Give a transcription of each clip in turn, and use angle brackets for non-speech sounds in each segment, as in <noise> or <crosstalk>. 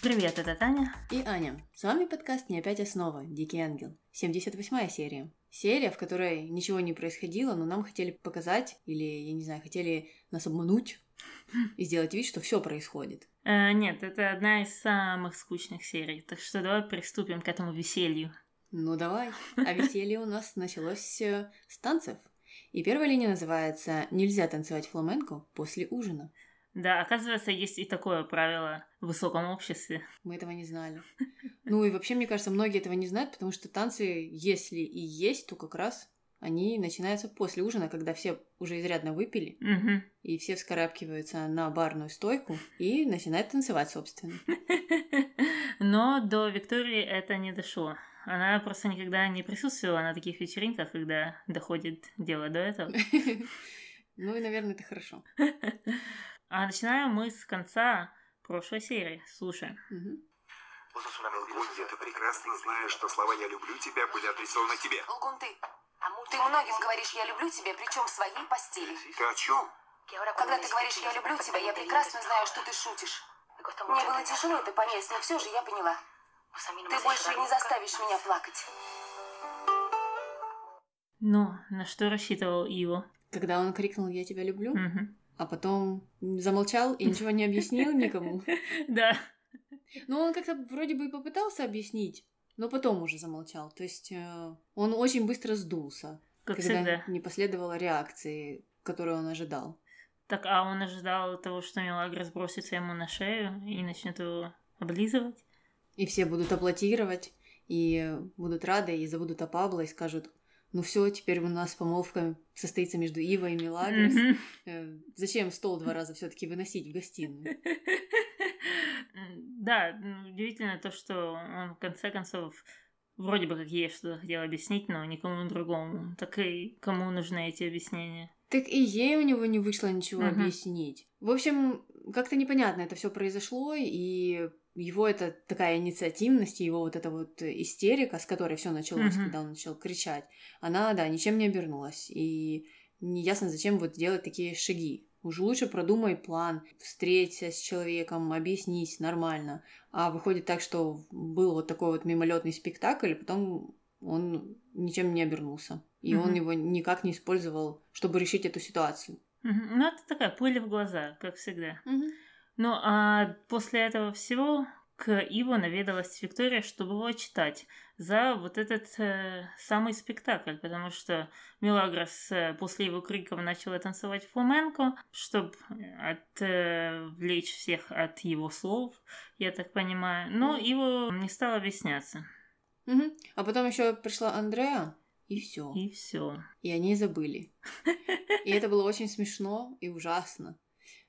Привет, это Таня. И Аня. С вами подкаст «Не опять основа. Дикий ангел». 78 серия. Серия, в которой ничего не происходило, но нам хотели показать, или, я не знаю, хотели нас обмануть и сделать вид, что все происходит. Э, нет, это одна из самых скучных серий, так что давай приступим к этому веселью. Ну давай. А веселье у нас началось э, с танцев. И первая линия называется «Нельзя танцевать фламенко после ужина». Да, оказывается, есть и такое правило в высоком обществе. Мы этого не знали. Ну и вообще, мне кажется, многие этого не знают, потому что танцы, если и есть, то как раз они начинаются после ужина, когда все уже изрядно выпили, Мгм. и все вскарабкиваются на барную стойку и начинают танцевать, собственно. <laughs> Но до Виктории это не дошло. Она просто никогда не присутствовала на таких вечеринках, когда доходит дело до этого. <laughs> Ну и, наверное, это хорошо. <laughs> А начинаем мы с конца прошлой серии. Слушай. Мгм. Гунди, ты прекрасно знаешь, что слова «я люблю тебя» были адресованы тебе. Лгун ты. Ты многим говоришь «я люблю тебя», причем в своей постели. Ты о чем? Когда ты говоришь «я люблю тебя», я прекрасно знаю, что ты шутишь. Мне было тяжело это понять, но все же я поняла. Ты больше не заставишь меня плакать. Ну, на что рассчитывал Иво? Когда он крикнул «Я тебя люблю», Мгм. А потом замолчал и ничего не объяснил никому. <laughs> Да. Ну, он как-то вроде бы и попытался объяснить, но потом уже замолчал. То есть э, он очень быстро сдулся, Как когда всегда. не последовало реакции, которую он ожидал. Так, а он ожидал того, что Мелагрос сбросится ему на шею и начнет его облизывать? И все будут аплодировать, и будут рады, и забудут о Пабло, и скажут, ну все, теперь у нас помолвка состоится между Ивой и Мелагрос. Э, Зачем стол два раза все-таки выносить в гостиную? Да, ну, удивительно то, что он в конце концов вроде бы как ей что-то хотел объяснить, но никому другому. Так и кому нужны эти объяснения? Так и ей у него не вышло ничего Мгм. объяснить. В общем, как-то непонятно это все произошло, и его это такая инициативность, его вот эта вот истерика, с которой все началось, Мгм. когда он начал кричать, она, да, ничем не обернулась. И неясно, зачем вот делать такие шаги. Уж лучше продумай план, встреться с человеком, объяснись нормально. А выходит так, что был вот такой вот мимолетный спектакль, и потом он ничем не обернулся. И он Мгм. его никак не использовал, чтобы решить эту ситуацию. Мгм. Ну, это такая пыль в глаза, как всегда. Ну, а после этого всего к Иво наведалась Виктория, чтобы его читать за вот этот э, самый спектакль, потому что Мелагрос э, после его криков начала танцевать фламенко, чтобы отвлечь всех от его слов, я так понимаю. Но Мгм. Иво не стал объясняться. Мгм. А потом еще пришла Андреа, и все. И все. И они забыли. <laughs> И это было очень смешно и ужасно.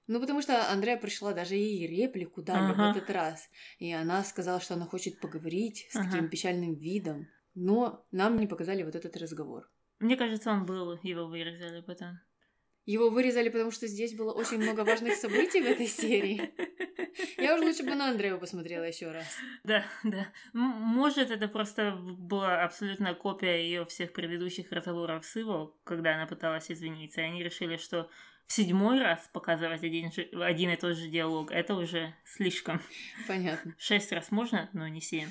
Ну, потому что Андрея пришла, даже ей реплику дали Ага. в этот раз. И она сказала, что она хочет поговорить с Ага. таким печальным видом. Но нам не показали вот этот разговор. Мне кажется, он был, его вырезали потом. Его вырезали, потому что здесь было очень много важных событий в этой серии. <laughs> Я уже лучше бы на Андрею посмотрела еще раз. Да, да. Может, это просто была абсолютно копия ее всех предыдущих разговоров с Иво, когда она пыталась извиниться, и они решили, что в седьмой раз показывать один, же- один и тот же диалог, это уже слишком. Понятно. Шесть раз можно, но не семь.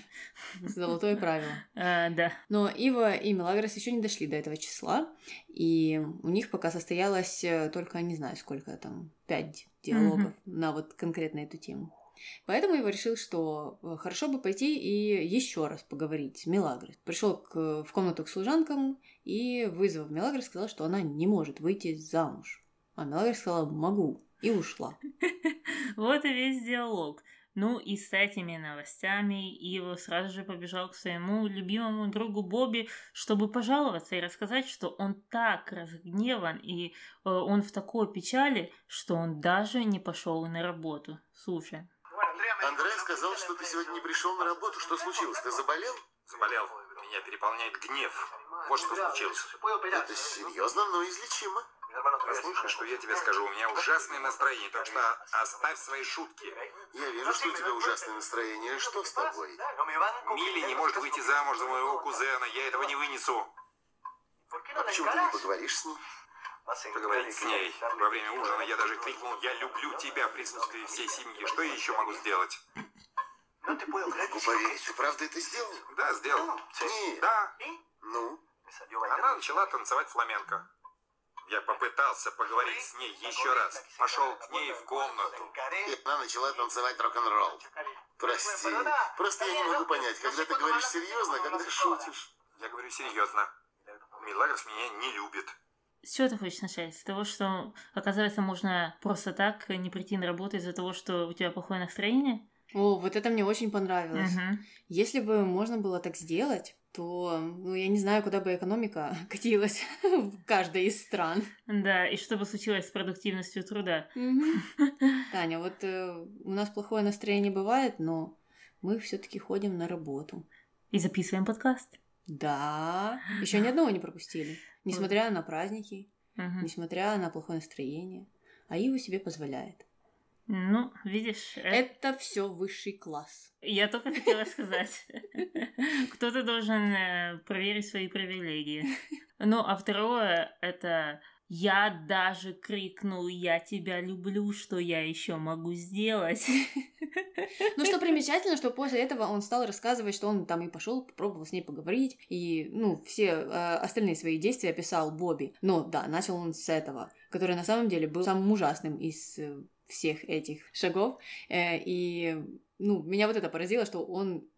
Золотое <laughs> правило. А, да. Но Ива и Мелагрос еще не дошли до этого числа, и у них пока состоялось э, только, не знаю, сколько там, пять диалогов на вот конкретно эту тему. Поэтому Ива решил, что э, хорошо бы пойти и еще раз поговорить с Мелагрос. Пришел к, в комнату к служанкам и, вызвав Мелагрос, сказал, что она не может выйти замуж. А Мелагрос сказала «могу» и ушла. <laughs> Вот и весь диалог. Ну и с этими новостями Иво сразу же побежал к своему любимому другу Бобби, чтобы пожаловаться и рассказать, что он так разгневан и э, он в такой печали, что он даже не пошел на работу. Слушай. Андрей сказал, что ты сегодня не пришел на работу. Что случилось? Ты заболел? Заболел. Меня переполняет гнев. Вот что случилось. Это серьезно, но излечимо. Послушай, что я тебе скажу. У меня ужасное настроение, так что оставь свои шутки. Я вижу, что у тебя ужасное настроение. Что с тобой? Милли не может выйти замуж за моего кузена. Я этого не вынесу. А почему ты не поговоришь с ней? Поговорить с ней. Во время ужина я даже крикнул «Я люблю тебя» в присутствии всей семьи. Что я еще могу сделать? Могу поверить, ты правда это сделал? Да, сделал. Нет. Да. Ну? Она начала танцевать фламенко. Я попытался поговорить с ней еще раз. Пошел к ней в комнату. И она начала танцевать рок-н-ролл. Прости. Просто я не могу понять, когда ты говоришь серьезно, когда шутишь. Я говорю серьезно. Милагрос меня не любит. С чего ты хочешь начать? С того, что, оказывается, можно просто так не прийти на работу из-за того, что у тебя плохое настроение? О, вот это мне очень понравилось. Мгм. Если бы можно было так сделать, то, ну, я не знаю, куда бы экономика <laughs> катилась в каждой из стран. Да, и что бы случилось с продуктивностью труда? <laughs> Таня, вот э, у нас плохое настроение бывает, но мы все-таки ходим на работу. И записываем подкаст. Да, еще ни <gasps> одного не пропустили. Несмотря на праздники, несмотря на плохое настроение. А Ива себе позволяет. Ну, видишь, э, Это все высший класс. я только хотела сказать. <laughs> Кто-то должен э, проверить свои привилегии. Ну, а второе, это я даже крикнул, я тебя люблю, что я еще могу сделать. <laughs> Ну, что примечательно, что после этого он стал рассказывать, что он там и пошел, попробовал с ней поговорить, и, ну, все э, остальные свои действия описал Бобби. Но, да, начал он с этого, который на самом деле был самым ужасным из э, всех этих шагов. Э, и, ну, меня вот это поразило, что он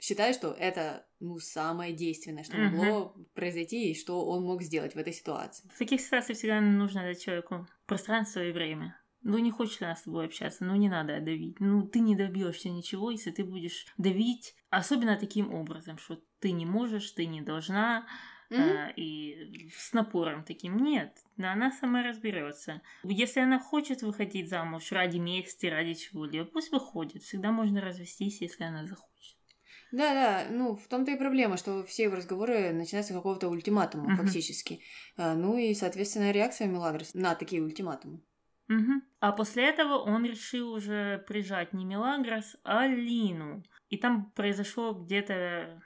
считает, что это, ну, самое действенное, что Мгм. могло произойти, и что он мог сделать в этой ситуации. В таких ситуациях всегда нужно дать человеку пространство и время. Ну, не хочет она с тобой общаться, ну, не надо давить. Ну, ты не добьешься ничего, если ты будешь давить, особенно таким образом, что ты не можешь, ты не должна, Мгм. а, и с напором таким. Нет, да она сама разберется. Если она хочет выходить замуж ради мести, ради чего-либо, пусть выходит. Всегда можно развестись, если она захочет. Да, да, ну в том-то и проблема, что все его разговоры начинаются с какого-то ультиматума, Мгм. фактически. А, Ну и, соответственно, реакция Мелагрос на такие ультиматумы. Мгм. А после этого он решил уже прижать не Мелагрос, а Лину. И там произошло где-то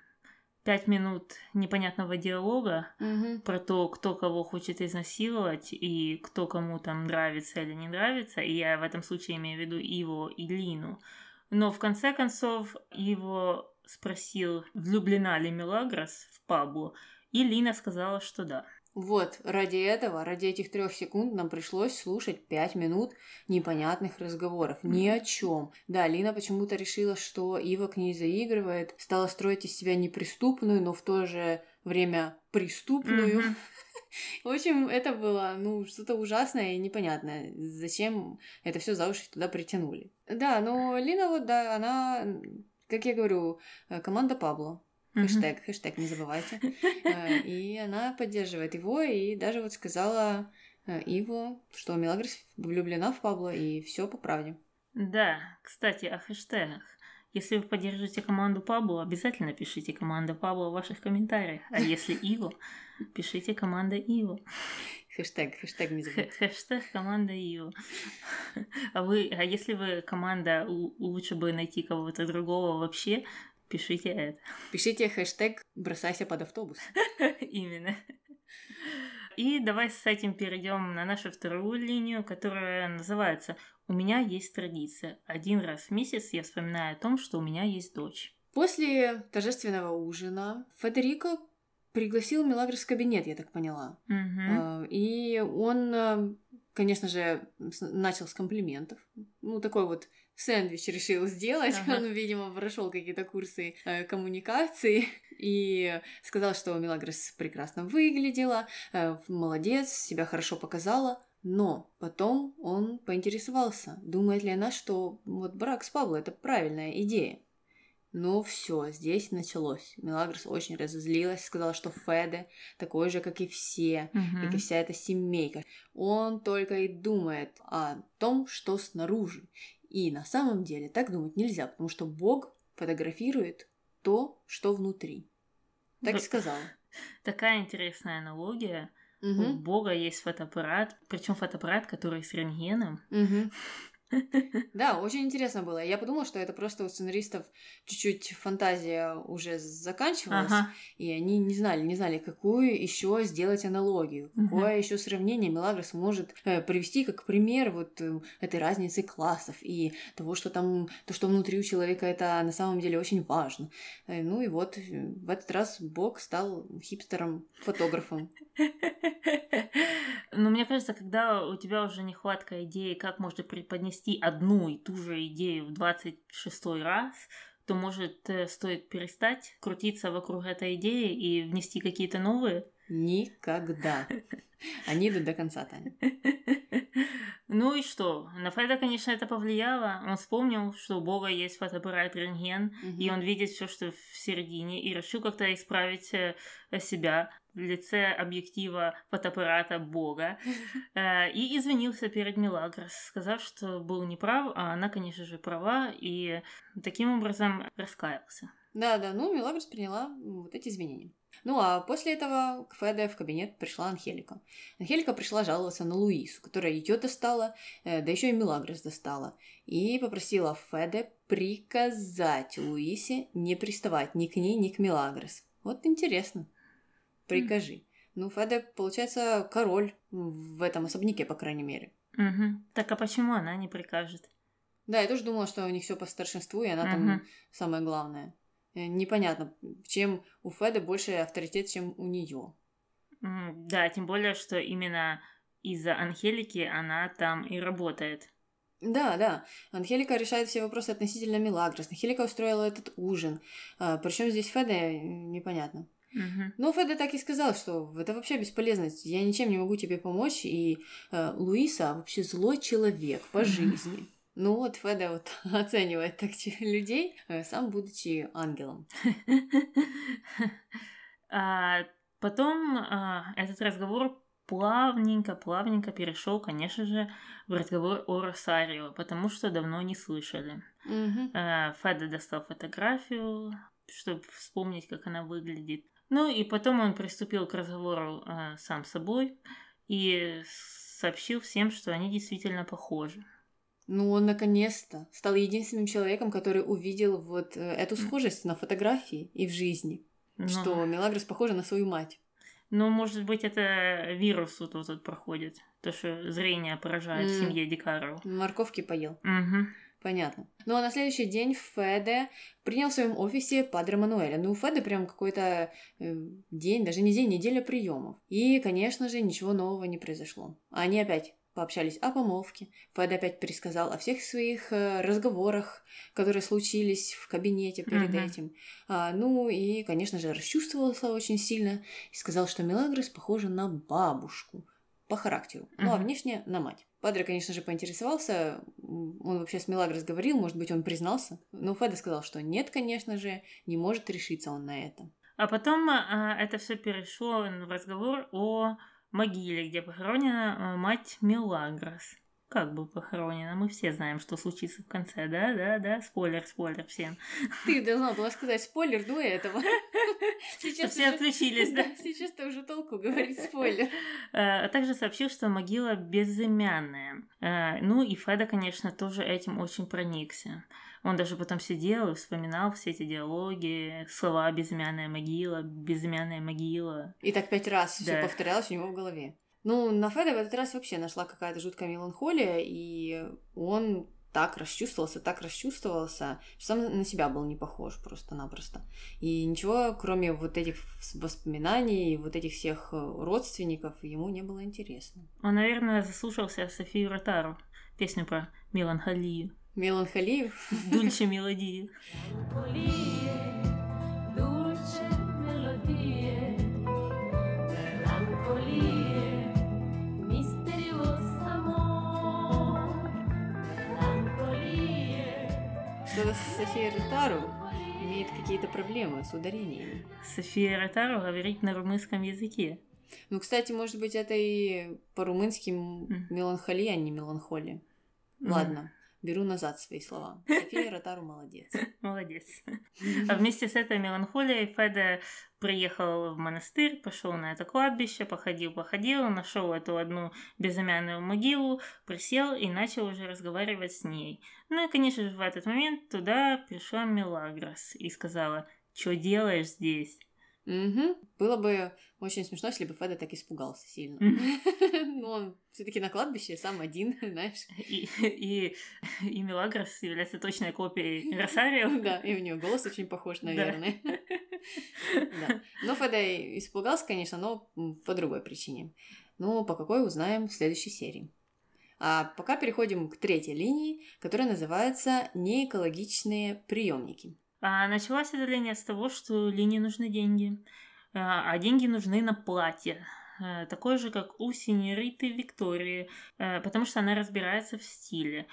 пять минут непонятного диалога Мгм. про то, кто кого хочет изнасиловать и кто кому там нравится или не нравится. И я в этом случае имею в виду его и Лину. Но в конце концов его спросил, влюблена ли Мелагрос в Пабло, и Лина сказала, что да. Вот, ради этого, ради этих трех секунд нам пришлось слушать пять минут непонятных разговоров. Ни о чем. Да, Лина почему-то решила, что Ива к ней заигрывает, стала строить из себя неприступную, но в то же время преступную. Мгм. <laughs> В общем, это было, ну, что-то ужасное и непонятное. Зачем это все за уши туда притянули. Да, но Лина вот, да, она, как я говорю, э, команда Пабло. Хэштег, хэштег, не забывайте. Э, <laughs> И она поддерживает его, и даже вот сказала э, Иву, что Мелагрос влюблена в Пабло, и все по правде. Да, кстати, о хэштегах. Если вы поддержите команду Пабло, обязательно пишите команда Пабло в ваших комментариях. А если <laughs> Иво, пишите команда Иво. Хэштег, хэштег не забудьте. Хэштег команда Иво. <laughs> А вы, а если вы команда, лучше бы найти кого-то другого вообще, пишите это. Пишите хэштег «бросайся под автобус». <laughs> Именно. И давай с этим перейдем на нашу вторую линию, которая называется «У меня есть традиция. Один раз в месяц я вспоминаю о том, что у меня есть дочь». После торжественного ужина Федерико пригласил Мелагрос в кабинет, я так поняла. Э, И он, э, конечно же, начал с комплиментов. Ну, такой вот сэндвич решил сделать. Ага. Он, видимо, прошел какие-то курсы э, коммуникации <laughs> и сказал, что Мелагрос прекрасно выглядела, э, молодец, себя хорошо показала. Но потом он поинтересовался, думает ли она, что вот брак с Пабло это правильная идея. Но все, здесь началось. Мелагрос очень разозлилась, сказала, что Феде такой же, как и все, Мгм. как и вся эта семейка. Он только и думает о том, что снаружи. И на самом деле так думать нельзя, потому что Бог фотографирует то, что внутри. Так и Да. сказала. <laughs> Такая интересная аналогия. У Мгм. Бога есть фотоаппарат, причем фотоаппарат, который с рентгеном. Мгм. <laughs> <laughs> Да, очень интересно было. Я подумала, что это просто у сценаристов чуть-чуть фантазия уже заканчивалась, ага. и они не знали, не знали, какую еще сделать аналогию, какое угу. еще сравнение Мелагрос может э, привести как пример вот э, этой разницы классов и того, что там, то, что внутри у человека, это на самом деле очень важно. Э, ну и вот э, в этот раз Бог стал хипстером-фотографом. <laughs> Но мне кажется, когда у тебя уже нехватка идеи, как можно преподнести одну и ту же идею в 26 раз, то, может, э, стоит перестать крутиться вокруг этой идеи и внести какие-то новые? Никогда. Они идут до конца, Таня. <laughs> Ну и что? На Фреда, конечно, это повлияло. Он вспомнил, что у Бога есть фотоаппарат рентген, угу. и он видит все, что в середине, и решил как-то исправить э, себя в лице объектива фотоаппарата Бога <laughs> э, и извинился перед Мелагрос, сказав, что был неправ, а она, конечно же, права, и таким образом раскаялся. Да-да, ну, Мелагрос приняла вот эти извинения. Ну а после этого к Феде в кабинет пришла Анхелика. Анхелика пришла жаловаться на Луису, которая ее достала, э, да еще и Милагрос достала, и попросила Феде приказать Луисе не приставать ни к ней, ни к Милагрос. Вот интересно. Прикажи. Ну, Феде, получается, король в этом особняке, по крайней мере. Угу. Так а почему она не прикажет? Да, я тоже думала, что у них все по старшинству, и она угу. там самое главное. Э, непонятно, чем у Феда больше авторитет, чем у нее. Да, тем более, что именно из-за Анхелики она там и работает. Да, да. Анхелика решает все вопросы относительно Милагрос. Анхелика устроила этот ужин. А, причем здесь Феда, непонятно. Угу. Но Феда так и сказал, что это вообще бесполезно. Я ничем не могу тебе помочь. И э, Луиса вообще злой человек по жизни. Ну вот Феда вот <laughs> оценивает так <laughs> людей, э, сам будучи ангелом. <laughs> А, потом а, этот разговор плавненько, плавненько перешел, конечно же, в разговор о Росарио, потому что давно не слышали. А, Феда достал фотографию, чтобы вспомнить, как она выглядит. Ну и потом он приступил к разговору сам с собой и сообщил всем, что они действительно похожи. Ну, он наконец-то стал единственным человеком, который увидел вот э, эту схожесть на фотографии и в жизни, ну. что Мелагрос похожа на свою мать. Ну, может быть, это вирус вот тут проходит. То, что зрение поражает mm. в семье Дикарова. Морковки поел. Угу. Понятно. Ну, а на следующий день Феде принял в своем офисе Падре Мануэля. Ну, у Феде прям какой-то э, день, даже не день, неделя приемов. И, конечно же, ничего нового не произошло. Они опять Пообщались о помолвке. Фэд опять пересказал о всех своих э, разговорах, которые случились в кабинете перед uh-huh. этим. А, ну и, конечно же, расчувствовался очень сильно и сказал, что Мелагрос похожа на бабушку по характеру, uh-huh. ну а внешне на мать. Падре, конечно же, поинтересовался, он вообще с Мелагрос говорил, может быть, он признался, но Феда сказал, что нет, конечно же, не может решиться он на это. А потом а, это все перешло в разговор о могиле, где похоронена э, мать Мелагрос. Как бы похоронена, мы все знаем, что случится в конце, да, да, да, спойлер, спойлер всем. Ты должна была сказать спойлер до этого. <laughs> Сейчас все отключились, да? Сейчас-то уже толку говорить спойлер. Э, <laughs> а также сообщил, что могила безымянная. Э, ну и Феда, конечно, тоже этим очень проникся. Он даже потом сидел и вспоминал все эти диалоги, слова «безымянная могила», «безымянная могила». И так пять раз да. все повторялось у него в голове. Ну, на Феда в этот раз вообще нашла какая-то жуткая меланхолия, и он так расчувствовался, так расчувствовался, что сам на себя был не похож просто-напросто. И ничего, кроме вот этих воспоминаний, вот этих всех э, родственников, ему не было интересно. Он, наверное, заслушался Софию Ротару, песню про меланхолию. Меланхолию? Дульче мелодии. Что-то София Ротару имеет какие-то проблемы с ударениями. София Ротару говорит на румынском языке. Ну, кстати, может быть, это и по-румынски mm. меланхолия, а не меланхолия. Mm. Ладно. Беру назад свои слова. <laughs> София Ротару молодец. Молодец. А вместе с этой меланхолией Феда приехал в монастырь, пошел на это кладбище, походил, походил, нашел эту одну безымянную могилу, присел и начал уже разговаривать с ней. Ну и, конечно же, в этот момент туда пришла Мелагрос и сказала, что делаешь здесь? Угу. Было бы очень смешно, если бы Феда так испугался сильно. <laughs> Но он все-таки на кладбище сам один, <laughs> знаешь. И, Мелагрос является точной копией <laughs> Росарио. Да, и у нее голос очень похож, наверное. Но Феда испугался, конечно, но по другой причине. Ну, по какой узнаем в следующей серии. А пока переходим к третьей линии, которая называется неэкологичные приемники. А началась эта с того, что Лине нужны деньги, а, а деньги нужны на платье, э, такое же, как у синьориты Виктории, потому что она разбирается в стиле.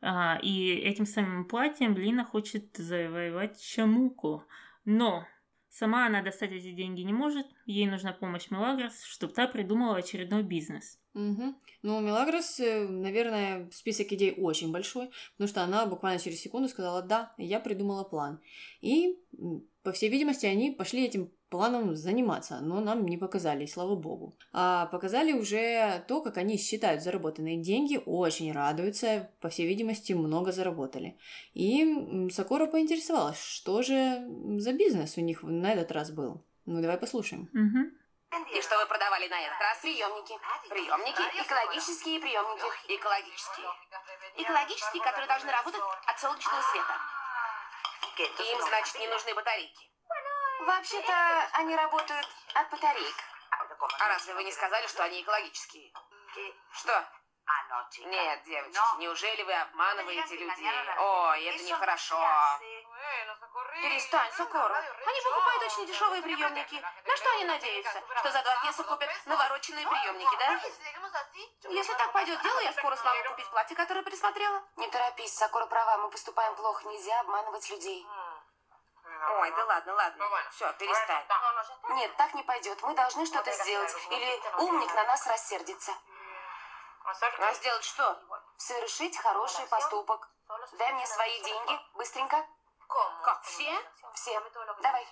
А, и этим самым платьем Лина хочет завоевать Чамуку. Но сама она достать эти деньги не может, ей нужна помощь Мелагрос, чтобы та придумала очередной бизнес. Угу. Ну, Мелагрос, э, наверное, список идей очень большой, потому что она буквально через секунду сказала «да, я придумала план». И, по всей видимости, они пошли этим планом заниматься, но нам не показали, слава богу. А показали уже то, как они считают заработанные деньги, очень радуются, по всей видимости, много заработали. И Сакура поинтересовалась, что же за бизнес у них на этот раз был. Ну, давай послушаем. Угу. И что вы продавали на этот раз? Приемники. Приемники? Экологические приемники. Экологические. Экологические, которые должны работать от солнечного света. Им, значит, не нужны батарейки. Вообще-то, они работают от батареек. А разве вы не сказали, что они экологические? Что? Нет, девочки, неужели вы обманываете людей? Ой, это нехорошо. Перестань, Сокору. Они покупают очень дешевые приемники. На что они надеются? Что за два песо купят навороченные приемники, да? Если так пойдет дело, я скоро смогу купить платье, которое присмотрела. Не торопись, Сокора права, мы поступаем плохо, нельзя обманывать людей. Ой, да ладно, ладно. Все, перестань. Нет, так не пойдет. Мы должны что-то сделать. Или умник на нас рассердится. А сделать что? Совершить хороший поступок. Дай мне свои деньги, быстренько. Как, все? Все. Давай.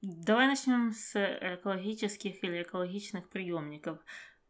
Давай начнем с экологических или экологичных приемников.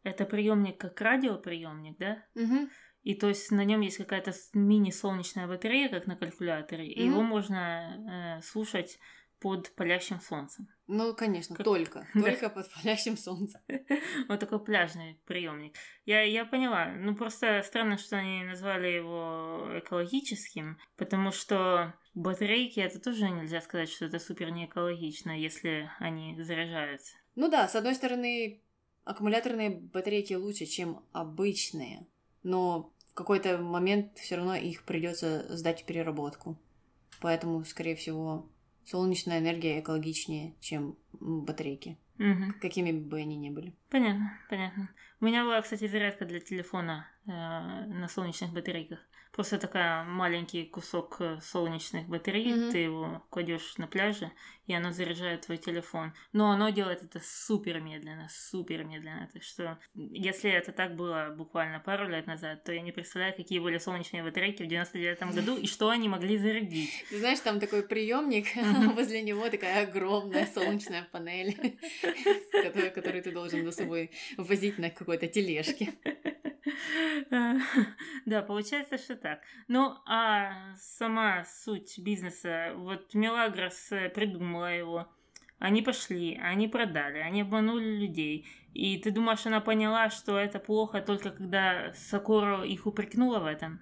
Это приемник как радиоприемник, да? Угу. И то есть на нем есть какая-то мини-солнечная батарея, как на калькуляторе, mm-hmm. и его можно э, слушать под палящим солнцем. Ну, конечно, как... только. <laughs> Только под палящим солнцем. <laughs> Вот такой пляжный приемник. Я, я поняла. Ну, просто странно, что они назвали его экологическим, потому что батарейки это тоже нельзя сказать, что это супер не экологично, если они заряжаются. Ну да, с одной стороны, аккумуляторные батарейки лучше, чем обычные но в какой-то момент все равно их придется сдать в переработку. Поэтому, скорее всего, солнечная энергия экологичнее, чем батарейки. Угу. Какими бы они ни были. Понятно, понятно. У меня была, кстати, зарядка для телефона э, на солнечных батарейках. Просто такая маленький кусок э, солнечных батарей, mm-hmm. ты его кладешь на пляже, и оно заряжает твой телефон. Но оно делает это супер медленно, супер медленно. Так что, если это так было буквально пару лет назад, то я не представляю, какие были солнечные батарейки в 99 году и что они могли зарядить. Ты знаешь, там такой приемник, <laughs> возле него такая огромная солнечная панель, которую ты должен за собой возить на какой-то тележке. Да, получается, что так. Ну, а сама суть бизнеса, вот Мелагрос придумала его. Они пошли, они продали, они обманули людей. И ты думаешь, она поняла, что это плохо только когда Сакуро их упрекнула в этом?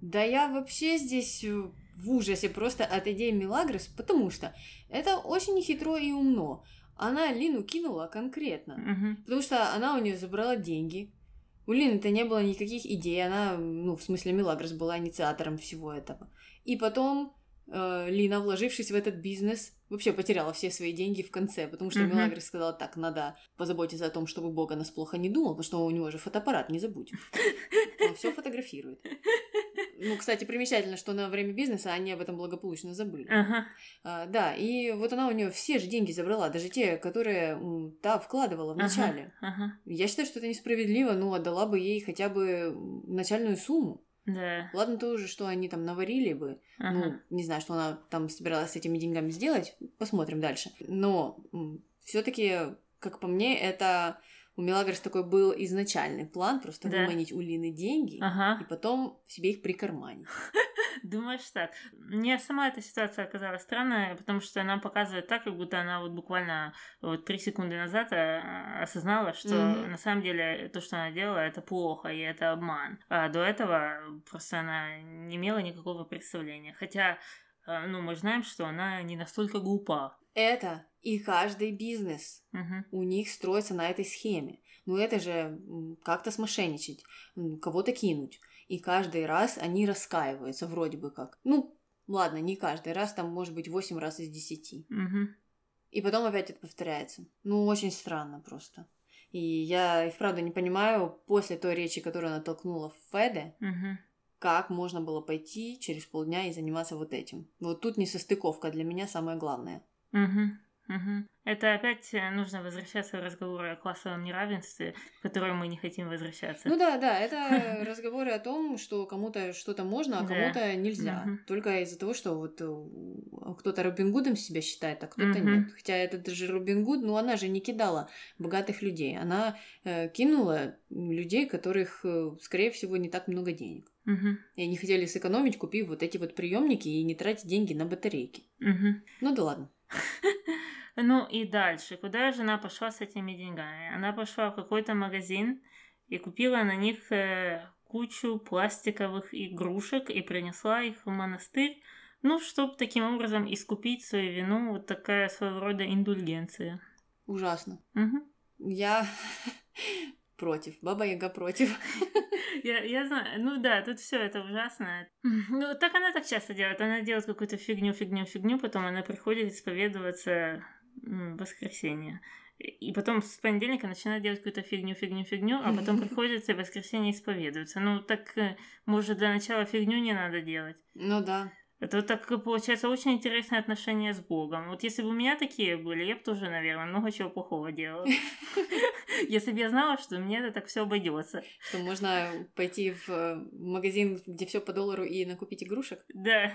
Да я вообще здесь э, в ужасе просто от идеи Мелагрос, потому что это очень нехитро и умно. Она Лину кинула конкретно, угу. потому что она у нее забрала деньги, у Лины-то не было никаких идей, она, ну, в смысле, Мелагрос была инициатором всего этого. И потом э, Лина, вложившись в этот бизнес, вообще потеряла все свои деньги в конце, потому что mm-hmm. Мелагрос сказала, так, надо позаботиться о том, чтобы Бог о нас плохо не думал, потому что у него же фотоаппарат, не забудь. <laughs> Он все фотографирует. Ну, кстати, примечательно, что на время бизнеса они об этом благополучно забыли. Ага. А, да, и вот она у нее все же деньги забрала, даже те, которые та вкладывала в начале. Ага, ага. Я считаю, что это несправедливо, но отдала бы ей хотя бы начальную сумму. Да. Ладно тоже, что они там наварили бы. Ага. Ну, не знаю, что она там собиралась с этими деньгами сделать. Посмотрим дальше. Но все-таки, как по мне, это у Мелагрос такой был изначальный план, просто Да. выманить у Лины деньги Ага. и потом себе их прикарманить. <laughs> Думаешь так? Мне сама эта ситуация оказалась странная, потому что она показывает так, как будто она вот буквально вот три секунды назад а, осознала, что Мгм. на самом деле то, что она делала, это плохо и это обман. А до этого просто она не имела никакого представления. Хотя, а, ну, мы знаем, что она не настолько глупа. Это и каждый бизнес Мгм. у них строится на этой схеме. Ну это же как-то смошенничать, кого-то кинуть. И каждый раз они раскаиваются вроде бы как. Ну, ладно, не каждый раз, там может быть 8 раз из 10. Мгм. И потом опять это повторяется. Ну, очень странно просто. И я и вправду не понимаю, после той речи, которую она толкнула в Феде, Мгм. как можно было пойти через полдня и заниматься вот этим. Вот тут несостыковка для меня самое главное. Мгм. Мгм. Это опять э, нужно возвращаться к разговору о классовом неравенстве, к которому мы не хотим возвращаться. Ну да, да, это <laughs> разговоры о том, что кому-то что-то можно, а Да. кому-то нельзя. Мгм. Только из-за того, что вот э, кто-то Робин Гудом себя считает, а кто-то Мгм. нет. Хотя это же Робин Гуд, ну она же не кидала богатых людей. Она э, кинула людей, которых, э, скорее всего, не так много денег. Мгм. И они хотели сэкономить, купив вот эти вот приемники и не тратить деньги на батарейки. Мгм. Ну да ладно. <laughs> Ну и дальше, куда жена пошла с этими деньгами? Она пошла в какой-то магазин и купила на них э, кучу пластиковых игрушек и принесла их в монастырь, ну, чтобы таким образом искупить свою вину, вот такая своего рода индульгенция. Ужасно. Мгм. Я против. Баба Яга против. <laughs> Я, я знаю, ну да, тут все это ужасно. <laughs> Ну, так она так часто делает. Она делает какую-то фигню, фигню, фигню, потом она приходит исповедоваться в воскресенье. И потом с понедельника начинает делать какую-то фигню, фигню, фигню, а потом <laughs> приходит и в воскресенье исповедуется. Ну, так, э, может, для начала фигню не надо делать. Ну да. Это так получается очень интересное отношение с Богом. Вот если бы у меня такие были, я бы тоже, наверное, много чего плохого делала. <laughs> Если бы я знала, что мне это так все обойдется. Что можно пойти в э, магазин, где все по доллару и накупить игрушек. Да.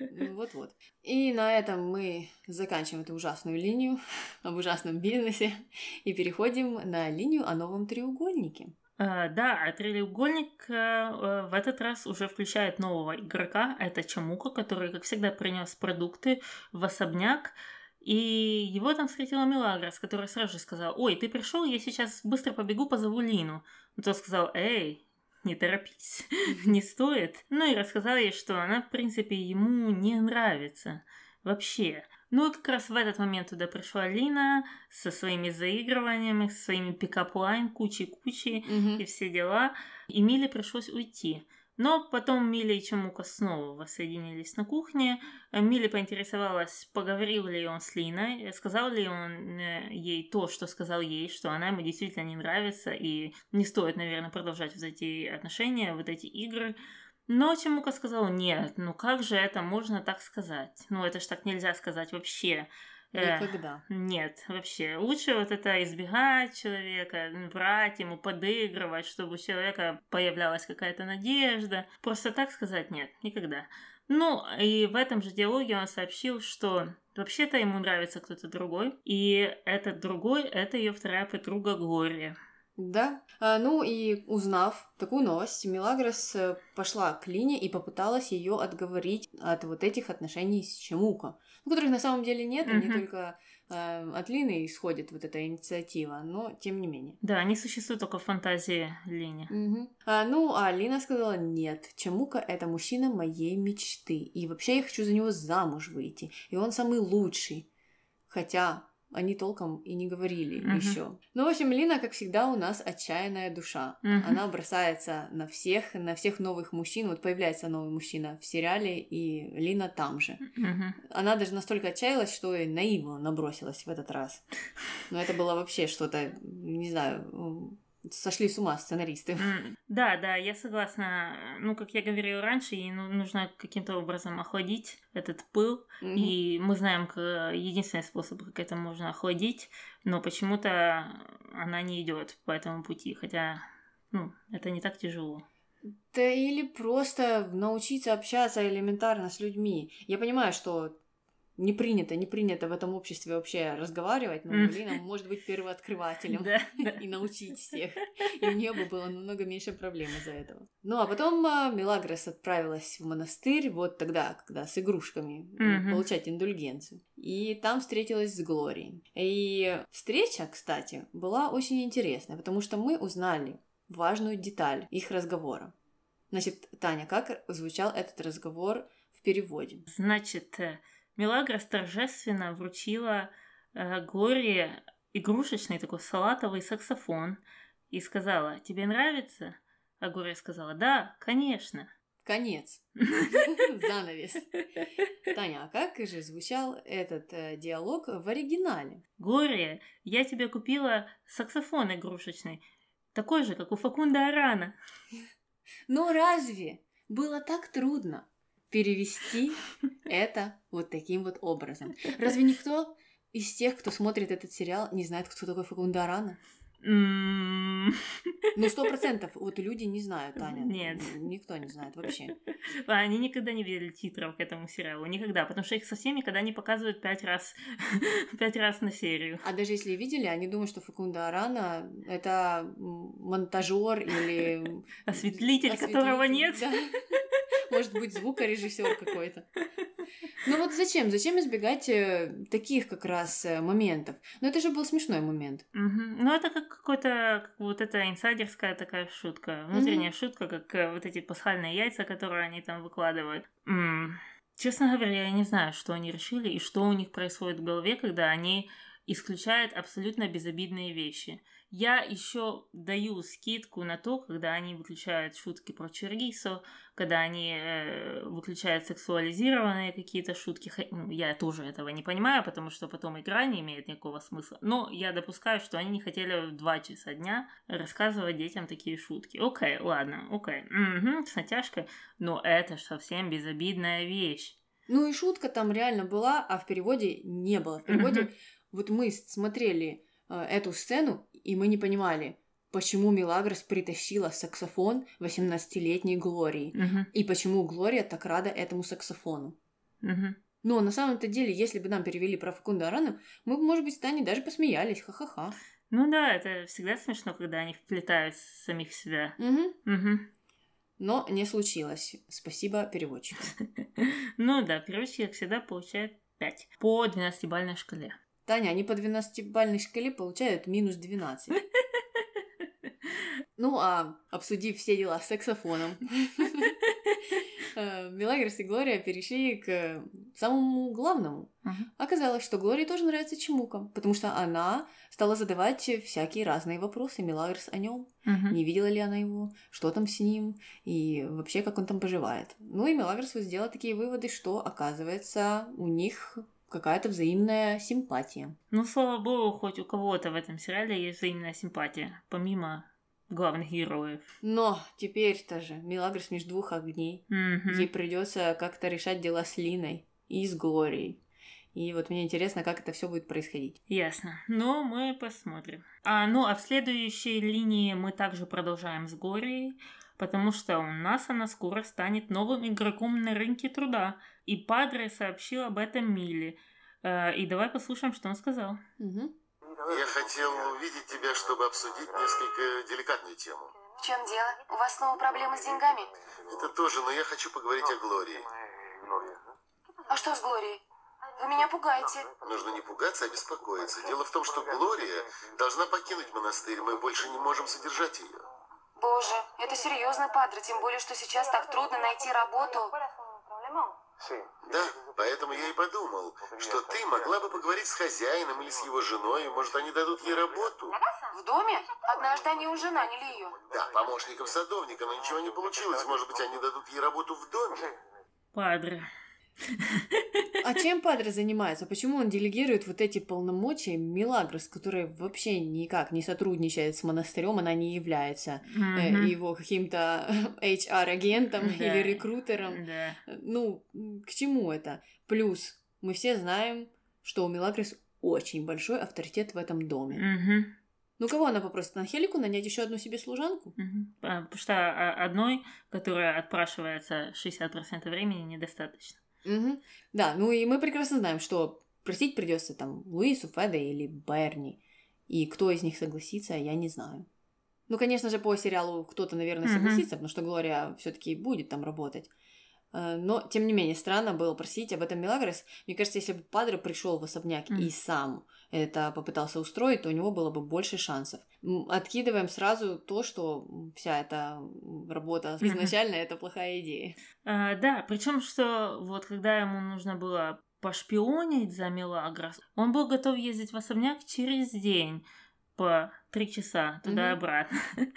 Ну, Вот-вот. И на этом мы заканчиваем эту ужасную линию <laughs> об ужасном бизнесе и переходим на линию о новом треугольнике. А, да, а треугольник э, э, в этот раз уже включает нового игрока. Это Чамука, который, как всегда, принес продукты в особняк. И его там встретила Мелагрос, которая сразу же сказала, ой, ты пришел, я сейчас быстро побегу, позову Лину. Но тот сказал, эй, не торопись, <laughs> не стоит. Ну и рассказал ей, что она, в принципе, ему не нравится вообще. Ну и как раз в этот момент туда пришла Лина со своими заигрываниями, со своими pickup line, кучей-кучей Мгм. и все дела. И Миле пришлось уйти. Но потом Миля и Чемука снова воссоединились на кухне. Миля поинтересовалась, поговорил ли он с Линой, сказал ли он э, ей то, что сказал ей, что она ему действительно не нравится, и не стоит, наверное, продолжать вот эти отношения, вот эти игры. Но Чемука сказал, нет, ну как же это можно так сказать? Ну это ж так нельзя сказать вообще. Э, Никогда. нет, вообще. Лучше вот это избегать человека, м, врать ему, подыгрывать, чтобы у человека появлялась какая-то надежда. Просто так сказать нет, никогда. Ну, и в этом же диалоге он сообщил, что вообще-то ему нравится кто-то другой, и этот другой — это ее вторая подруга Глория. Да. А, ну и узнав такую новость, Мелагрос э, пошла к Лине и попыталась ее отговорить от вот этих отношений с Чемуко, ну, которых на самом деле нет, они Мгм. только э, от Лины исходит вот эта инициатива, но тем не менее. Да, они существуют только в фантазии Лини. Мгм. А, ну, а Лина сказала, нет, Чемука — это мужчина моей мечты, и вообще я хочу за него замуж выйти, и он самый лучший. Хотя они толком и не говорили Мгм. еще. Ну, в общем, Лина, как всегда, у нас отчаянная душа. Мгм. Она бросается на всех, на всех новых мужчин. Вот появляется новый мужчина в сериале, и Лина там же. Мгм. Она даже настолько отчаялась, что и на Иву набросилась в этот раз. Но это было вообще что-то, не знаю, сошли с ума сценаристы. Да, да, я согласна. Ну, как я говорила раньше, ей ну- нужно каким-то образом охладить этот пыл. Мгм. И мы знаем единственный способ, как это можно охладить, но почему-то она не идет по этому пути, хотя, ну, это не так тяжело. Да или просто научиться общаться элементарно с людьми. Я понимаю, что не принято, не принято в этом обществе вообще разговаривать, но Лина может быть <laughs> первооткрывателем <laughs> и научить всех. И у нее бы было намного меньше проблем из-за этого. Ну, а потом а, Мелагрос отправилась в монастырь вот тогда, когда с игрушками получать индульгенцию. И там встретилась с Глорией. И встреча, кстати, была очень интересная, потому что мы узнали важную деталь их разговора. Значит, Таня, как звучал этот разговор в переводе? Значит, э, Мелагрос торжественно вручила э, Глории игрушечный такой салатовый саксофон и сказала, тебе нравится? А Глория сказала, да, конечно. Конец. <laughs> Занавес. Таня, а как же звучал этот э, диалог в оригинале? Глория, я тебе купила саксофон игрушечный, такой же, как у Факунда Арана. Но разве было так трудно? Перевести <laughs> это вот таким вот образом. Разве никто из тех, кто смотрит этот сериал, не знает, кто такой Факунда Арана? Ну, сто процентов. Вот люди не знают, Таня. Нет. Никто не знает вообще. <laughs> Они никогда не видели титров к этому сериалу. Никогда. Потому что их совсем никогда не показывают пять раз, <laughs> пять раз на серию. А даже если видели, они думают, что Факунда Арана — это монтажер или... Осветлитель, которого нет. Может быть, звукорежиссер какой-то. Ну вот зачем? Зачем избегать э, таких как раз э, моментов? Ну это же был смешной момент. Угу. Ну это как какой-то как вот эта инсайдерская такая шутка, внутренняя угу. шутка, как э, вот эти пасхальные яйца, которые они там выкладывают. М-м. Честно говоря, я не знаю, что они решили и что у них происходит в голове, когда они исключают абсолютно безобидные вещи. Я еще даю скидку на то, когда они выключают шутки про Чергису, когда они э, выключают сексуализированные какие-то шутки. Ну, я тоже этого не понимаю, потому что потом игра не имеет никакого смысла. Но я допускаю, что они не хотели в два часа дня рассказывать детям такие шутки. Окей, ладно, окей. Угу, с натяжкой. Но это ж совсем безобидная вещь. Ну и шутка там реально была, а в переводе не было. В переводе вот мы смотрели э, эту сцену, и мы не понимали, почему Милагрос притащила саксофон 18-летней Глории, угу. и почему Глория так рада этому саксофону. Угу. Но на самом-то деле, если бы нам перевели про Факунда Арану, мы бы, может быть, с Таней даже посмеялись, ха-ха-ха. Ну да, это всегда смешно, когда они вплетают самих себя. Угу. Угу. Но не случилось. Спасибо переводчику. <laughs> Ну да, переводчик, как всегда, получает 5 по 12-бальной шкале. Таня, они по 12-бальной шкале получают минус 12. <laughs> Ну, а обсудив все дела с саксофоном, <laughs> э, Мелагрос и Глория перешли к самому главному. Оказалось, что Глории тоже нравится Чемука, потому что она стала задавать всякие разные вопросы Мелагрос о нем. Не видела ли она его, что там с ним, и вообще, как он там поживает. Ну и Мелагрос вот сделала такие выводы, что, оказывается, у них какая-то взаимная симпатия. Ну, слава богу, хоть у кого-то в этом сериале есть взаимная симпатия, помимо главных героев. Но теперь-то же Милагрос между двух огней. Mm-hmm. Ей придется как-то решать дела с Линой и с Глорией. И вот мне интересно, как это все будет происходить. Ясно. Ну, мы посмотрим. А, ну, а в следующей линии мы также продолжаем с Глорией потому что у нас она скоро станет новым игроком на рынке труда. И Падре сообщил об этом Миле. Э, и давай послушаем, что он сказал. Угу. Я хотел увидеть тебя, чтобы обсудить несколько деликатную тему. В чем дело? У вас снова проблемы с деньгами? Это тоже, но я хочу поговорить о Глории. А что с Глорией? Вы меня пугаете. Нужно не пугаться, а беспокоиться. Дело в том, что Глория должна покинуть монастырь. Мы больше не можем содержать ее. Боже, это серьезно, Падре, тем более, что сейчас так трудно найти работу. Да, поэтому я и подумал, что ты могла бы поговорить с хозяином или с его женой, может, они дадут ей работу. В доме? Однажды они уже наняли ее. Да, помощником садовника, но ничего не получилось. Может быть, они дадут ей работу в доме? Падре. А чем Падре занимается? Почему он делегирует вот эти полномочия Милагрос, которая вообще никак не сотрудничает с монастырем, она не является mm-hmm. его каким-то <laughs> HR-агентом да. или рекрутером. Да. Ну, к чему это? Плюс мы все знаем, что у Милагрос очень большой авторитет в этом доме. Mm-hmm. Ну, кого она попросит? Анхелику нанять еще одну себе служанку? Угу. Потому что а, одной, которая отпрашивается 60% времени, недостаточно. Угу. Да, ну и мы прекрасно знаем, что просить придется там Луису, Феда или Берни. И кто из них согласится, я не знаю. Ну, конечно же, по сериалу кто-то, наверное, согласится, mm-hmm. потому что Глория все-таки будет там работать. Э, но, тем не менее, странно было просить об этом Мелагрос. Мне кажется, если бы Падре пришел в особняк mm. и сам это попытался устроить, то у него было бы больше шансов. Откидываем сразу то, что вся эта работа изначально это плохая идея. А, да, причем что вот когда ему нужно было пошпионить за Мелагрос, он был готов ездить в особняк через день по три часа туда-обратно. <laughs>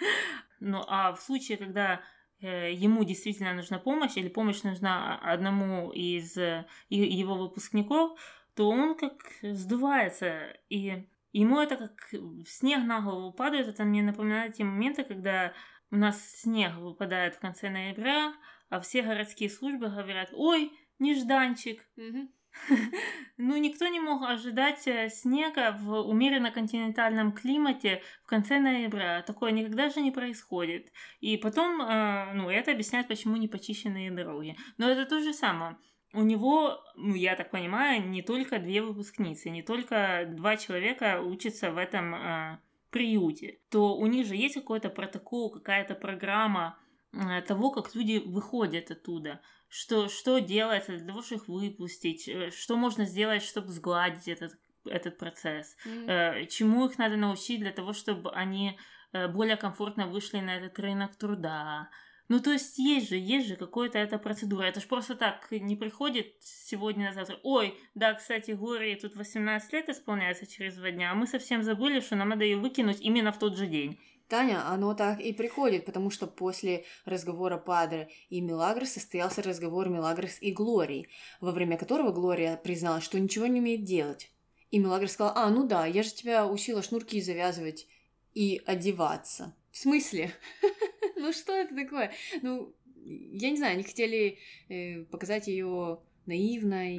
Ну а в случае, когда ему действительно нужна помощь или помощь нужна одному из э, его выпускников, то он как сдувается, и ему это как снег на голову падает. Это мне напоминает те моменты, когда у нас снег выпадает в конце ноября, а все городские службы говорят, ой, нежданчик. Угу. <laughs> Ну, никто не мог ожидать э, снега в умеренно-континентальном климате в конце ноября. Такое никогда же не происходит. И потом, э, ну, это объясняет, почему не почищенные дороги. Но это то же самое. У него, ну, я так понимаю, не только две выпускницы, не только два человека учатся в этом э, приюте. То у них же есть какой-то протокол, какая-то программа э, того, как люди выходят оттуда что, что делается для того, чтобы их выпустить, э, что можно сделать, чтобы сгладить этот, этот процесс, mm-hmm. чему их надо научить для того, чтобы они э, более комфортно вышли на этот рынок труда. Ну, то есть есть же, есть же какая-то эта процедура. Это же просто так не приходит сегодня на завтра. Ой, да, кстати, Глории тут 18 лет исполняется через два дня, а мы совсем забыли, что нам надо ее выкинуть именно в тот же день. Таня, оно так и приходит, потому что после разговора Падре и Милагрос состоялся разговор Милагрос и Глории, во время которого Глория призналась, что ничего не умеет делать. И Милагрос сказала, а, ну да, я же тебя учила шнурки завязывать и одеваться. В смысле? <laughs> Ну что это такое? Ну, я не знаю, они хотели э, показать ее наивной,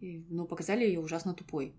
но показали ее ужасно тупой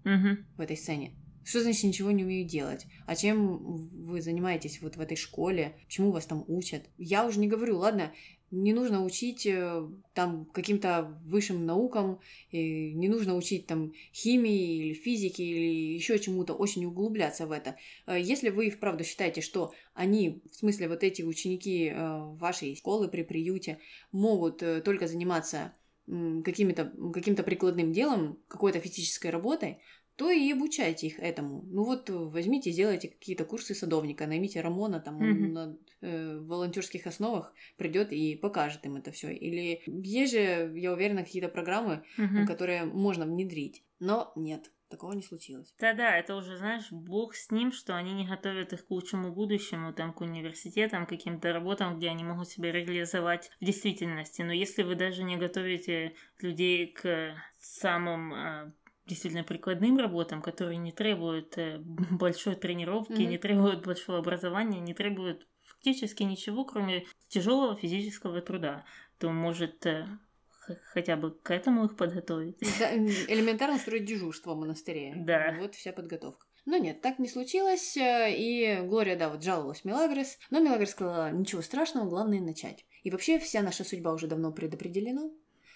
в этой сцене. Что значит ничего не умею делать? А чем вы занимаетесь вот в этой школе? Чему вас там учат? Я уже не говорю, ладно, не нужно учить э, там каким-то высшим наукам, не нужно учить там химии или физике или еще чему-то, очень углубляться в это. Э, если вы вправду считаете, что они, в смысле вот эти ученики э, вашей школы при приюте, могут только заниматься каким-то каким прикладным делом, какой-то физической работой, то и обучайте их этому. Ну вот возьмите, сделайте какие-то курсы садовника, наймите Рамона, там он mm-hmm. на э, волонтерских основах придет и покажет им это все. Или есть же, я уверена, какие-то программы, mm-hmm. которые можно внедрить. Но нет, такого не случилось. Да-да, это уже, знаешь, бог с ним, что они не готовят их к лучшему будущему, там, к университетам, к каким-то работам, где они могут себя реализовать в действительности. Но если вы даже не готовите людей к самым э, действительно прикладным работам, которые не требуют э, <laughs> большой тренировки, mm-hmm. не требуют большого образования, не требуют фактически ничего, кроме тяжелого физического труда, то может э, хотя бы к этому их подготовить. <laughs> Да, элементарно строить дежурство в монастыре. Да. Вот вся подготовка. Но нет, так не случилось, э, и Глория, да, вот жаловалась Мелагрос, но Мелагрос сказала, ничего страшного, главное начать. И вообще вся наша судьба уже давно предопределена,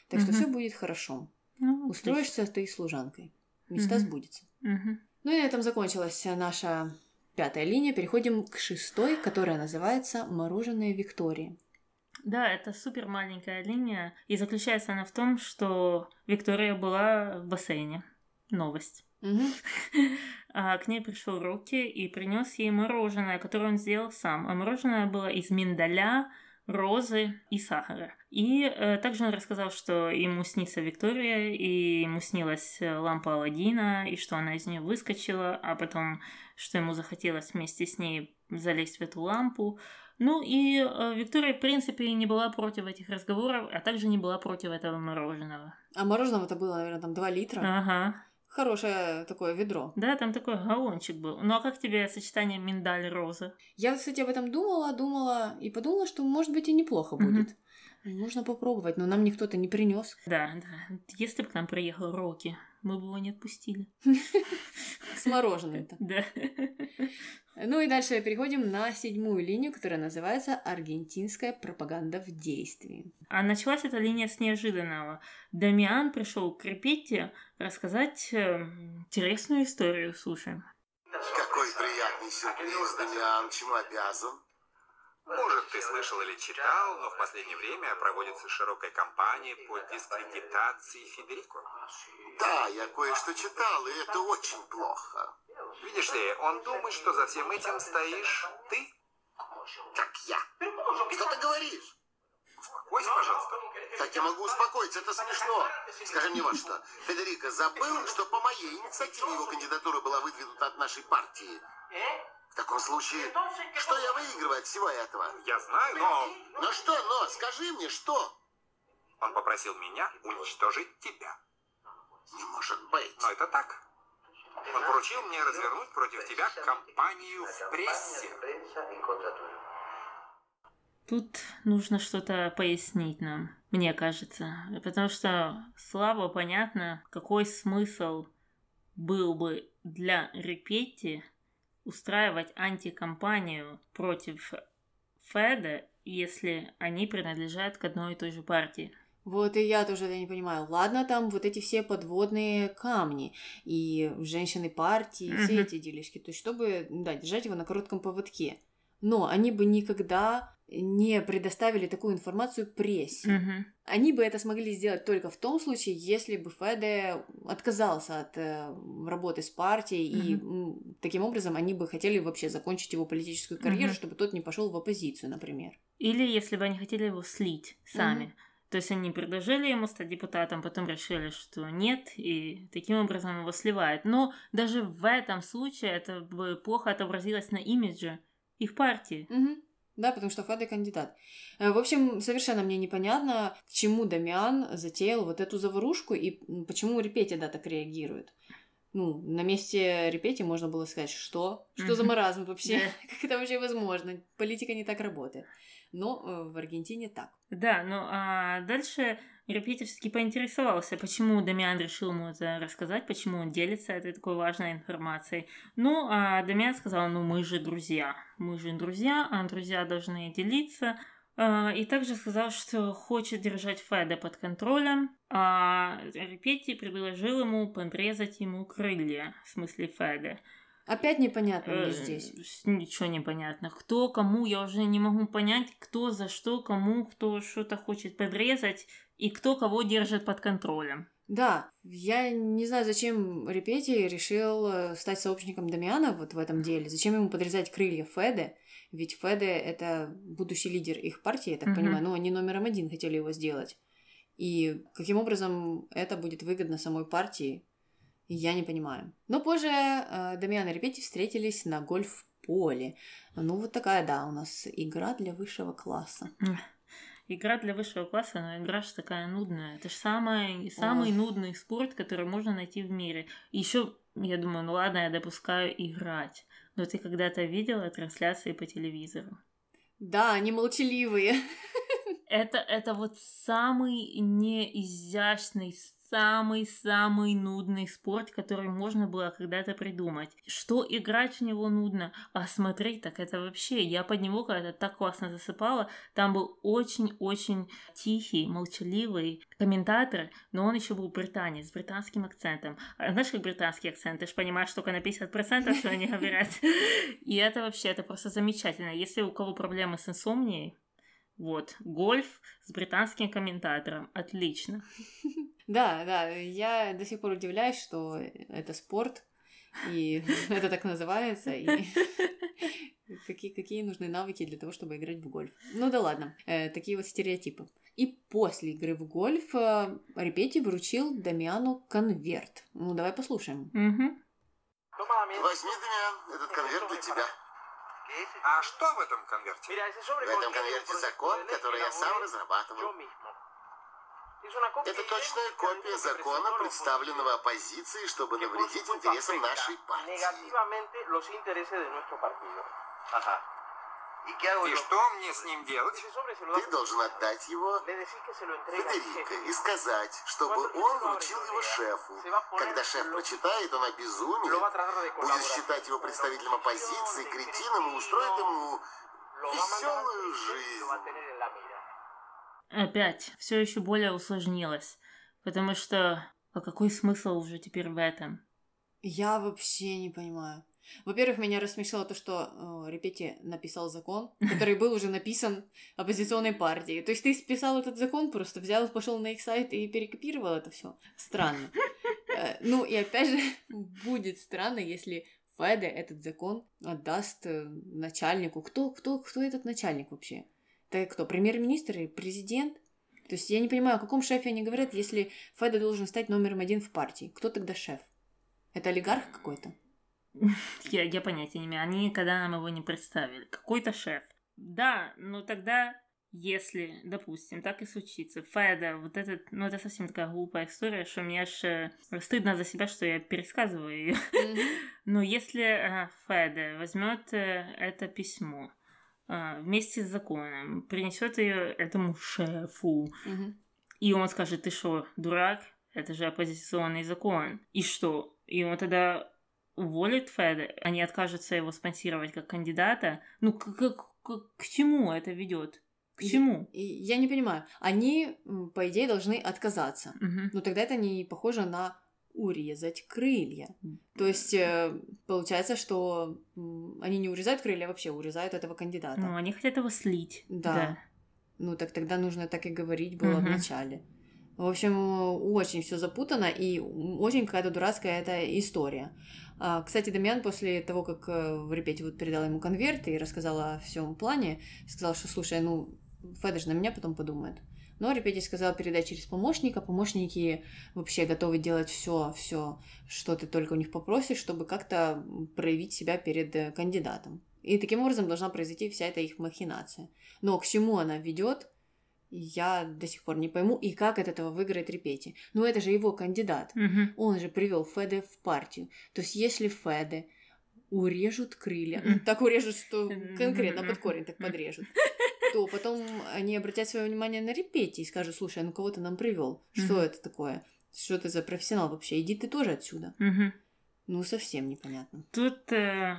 так что все будет хорошо. Ну, Устроишься отлично. ты служанкой. Мечта угу. сбудется. Угу. Ну и на этом закончилась наша пятая линия. Переходим к шестой, которая называется «Мороженое Виктории». Да, это супер маленькая линия, и заключается она в том, что Виктория была в бассейне. Новость. Угу. <laughs> А к ней пришел Рокки и принес ей мороженое, которое он сделал сам. А мороженое было из миндаля, розы и сахара. И э, также он рассказал, что ему снится Виктория, и ему снилась э, лампа Аладдина, и что она из нее выскочила, а потом, что ему захотелось вместе с ней залезть в эту лампу. Ну и э, Виктория, в принципе, не была против этих разговоров, а также не была против этого мороженого. А мороженого-то было, наверное, там 2 литра. Ага хорошее такое ведро. Да, там такой галлончик был. Ну а как тебе сочетание миндаль-роза? Я, кстати, об этом думала, думала и подумала, что может быть и неплохо будет. Можно попробовать, но нам никто-то не принес. Да, да. Если бы к нам приехал Рокки, мы бы его не отпустили. С мороженым-то. <laughs> Да. Ну и дальше переходим на седьмую линию, которая называется «Аргентинская пропаганда в действии». А началась эта линия с неожиданного. Дамиан пришел к Репетте рассказать э, интересную историю. Слушаем. Какой приятный сюрприз, Дамиан, чему обязан? Может, ты слышал или читал, но в последнее время проводится широкая кампания по дискредитации Федерико. Да, я кое-что читал, и это очень плохо. Видишь ли, он думает, что за всем этим стоишь ты. Как я? Что ты говоришь? Успокойся, пожалуйста. Как я могу успокоиться? Это смешно. Скажи мне вот что. Федерико забыл, что по моей инициативе его кандидатура была выдвинута от нашей партии. В таком случае, что я выигрываю от всего этого? Я знаю, но Ну что, но, скажи мне, что? он попросил меня уничтожить тебя. Не может быть. Но это так. Он поручил мне развернуть против тебя кампанию в прессе. Тут нужно что-то пояснить нам, мне кажется. Потому что слабо понятно, какой смысл был бы для Репетти устраивать антикомпанию против Феда, если они принадлежат к одной и той же партии. Вот и я тоже это не понимаю. Ладно, там вот эти все подводные камни и женщины партии, все эти делишки. То есть, чтобы, да, держать его на коротком поводке. Но они бы никогда не предоставили такую информацию прессе. Мгм. Они бы это смогли сделать только в том случае, если бы Феде отказался от э, работы с партией, и м, таким образом они бы хотели вообще закончить его политическую карьеру, Мгм. чтобы тот не пошел в оппозицию, например. Или если бы они хотели его слить сами. Мгм. То есть они предложили ему стать депутатом, потом решили, что нет, и таким образом его сливают. Но даже в этом случае это бы плохо отобразилось на имидже их партии. Мгм. Да, потому что Феде кандидат. Э, В общем, совершенно мне непонятно, к чему Дамиан затеял вот эту заварушку и почему Репети, да, так реагирует. Ну, на месте Репети можно было сказать, что? Что за маразм вообще? <laughs> Как это вообще возможно? Политика не так работает. Но э, в Аргентине так. Да, ну а дальше Репетти все-таки поинтересовался, почему Дамиан решил ему это рассказать, почему он делится этой такой важной информацией. Ну, а Дамиан сказал, ну мы же друзья, мы же друзья, а друзья должны делиться. А, И также сказал, что хочет держать Феда под контролем, а Репетти предложил ему подрезать ему крылья, в смысле Феда. Опять непонятно мне Э, здесь. Ничего не понятно. Кто кому, я уже не могу понять, кто за что, кому, кто что-то хочет подрезать, и кто кого держит под контролем. Да, я не знаю, зачем Репети решил э, стать сообщником Дамиана вот в этом деле. Зачем ему подрезать крылья Феде? Ведь Феде — это будущий лидер их партии, я так Мгм. понимаю. Ну, они номером один хотели его сделать. И каким образом это будет выгодно самой партии, я не понимаю. Но позже э, Дамиан и Репети встретились на гольф-поле. Ну, вот такая, да, у нас игра для высшего класса. Игра для высшего класса, но игра же такая нудная. Это же самый, самый Ох. нудный спорт, который можно найти в мире. Еще, я думаю, ну ладно, я допускаю играть. Но ты когда-то видела трансляции по телевизору? Да, они молчаливые. <laughs> Это, это вот самый неизящный, самый-самый нудный спорт, который можно было когда-то придумать. Что играть в него нудно, а смотреть так это вообще... Я под него когда-то так классно засыпала. Там был очень-очень тихий, молчаливый комментатор, но он еще был британец, с британским акцентом. А знаешь, как британский акцент? Ты же понимаешь только на 50%, что они говорят. <laughs> И это вообще, это просто замечательно. Если у кого проблемы с инсомнией, вот, гольф с британским комментатором. Отлично. <laughs> Да, да, я до сих пор удивляюсь, что это спорт, и <laughs> это так называется, и <laughs> какие, какие нужны навыки для того, чтобы играть в гольф. Ну да ладно, э, такие вот стереотипы. И после игры в гольф э, Репети вручил Дамиану конверт. Ну, давай послушаем. Мгм. Возьми, Дамиан, этот конверт для тебя. А что в этом конверте? В этом конверте закон, который я сам разрабатывал. Это точная копия закона, представленного оппозицией, чтобы навредить интересам нашей партии. И что мне с ним делать? Ты должен отдать его Федерико и сказать, чтобы он вручил его шефу. Когда шеф прочитает, он обезумеет, будет считать его представителем оппозиции, кретином и устроит ему веселую жизнь. Опять, все еще более усложнилось. Потому что, а какой смысл уже теперь в этом? Я вообще не понимаю. Во-первых, меня рассмешило то, что э, Репети написал закон, который был уже написан оппозиционной партией. То есть ты списал этот закон, просто взял, пошел на их сайт и перекопировал это все. Странно. Э, ну и опять же, будет странно, если Феде этот закон отдаст э, начальнику. Кто, кто, кто этот начальник вообще? Это кто, премьер-министр или президент? То есть я не понимаю, о каком шефе они говорят, если Феде должен стать номером один в партии. Кто тогда шеф? Это олигарх какой-то? <laughs> Я, я понятия не имею. Они никогда нам его не представили. Какой-то шеф. Да, но тогда, если, допустим, так и случится, Феда, вот этот, ну это совсем такая глупая история, что мне аж э, стыдно за себя, что я пересказываю ее. <laughs> Но если э, Феда возьмет э, это письмо, вместе с законом, принесет ее этому шефу, и он скажет, ты что, дурак? Это же оппозиционный закон. И что? И он тогда уволит Феда, они откажутся его спонсировать как кандидата. Ну, к, к, к, к чему это ведет? К чему? И, я не понимаю. Они, по идее, должны отказаться. Угу. Но тогда это не похоже на урезать крылья. То есть э, получается, что они не урезают крылья, а вообще урезают этого кандидата. Ну, они хотят его слить. Да. да. Ну, так тогда нужно так и говорить было угу. в начале. В общем, очень все запутано и очень какая-то дурацкая эта история. А, кстати, Дамиан после того, как э, в репете вот передала ему конверт и рассказала о всем плане, сказал, что, слушай, ну, Федор на меня потом подумает. Но Репетти сказал передать через помощника. Помощники вообще готовы делать все, все, что ты только у них попросишь, чтобы как-то проявить себя перед э, кандидатом. И таким образом должна произойти вся эта их махинация. Но к чему она ведет, я до сих пор не пойму, и как от этого выиграет Репети. Ну, это же его кандидат. Угу. Он же привел Феде в партию. То есть, если Феде урежут крылья, ну, так урежут, что конкретно под корень так подрежут, то потом они обратят свое внимание на Репети и скажут, слушай, а ну кого ты нам привел? Что это такое? Что ты за профессионал вообще? Иди ты тоже отсюда. Ну, совсем непонятно. Тут э,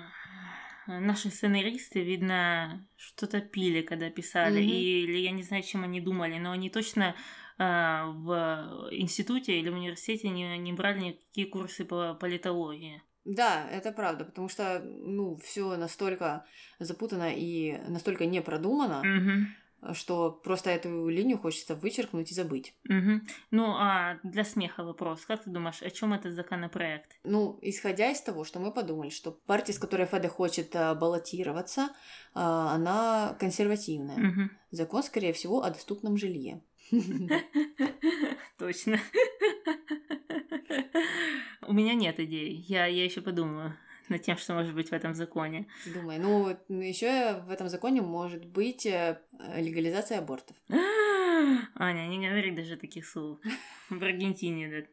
наши сценаристы, видно, что-то пили, когда писали, mm-hmm. или я не знаю, чем они думали, но они точно э, в институте или в университете не, не брали никакие курсы по политологии. Да, это правда, потому что, ну, все настолько запутано и настолько не продумано, mm-hmm что просто эту линию хочется вычеркнуть и забыть. Угу. Ну, а для смеха вопрос. Как ты думаешь, о чем этот законопроект? Ну, исходя из того, что мы подумали, что партия, с которой Феда хочет а, баллотироваться, а, она консервативная. Угу. Закон, скорее всего, о доступном жилье. <laughs> Точно. <laughs> У меня нет идей. Я, я еще подумаю над тем, что может быть в этом законе. Думаю, ну, еще в этом законе может быть э, легализация абортов. <gasps> Аня, не говори даже таких слов. <laughs> В Аргентине, да.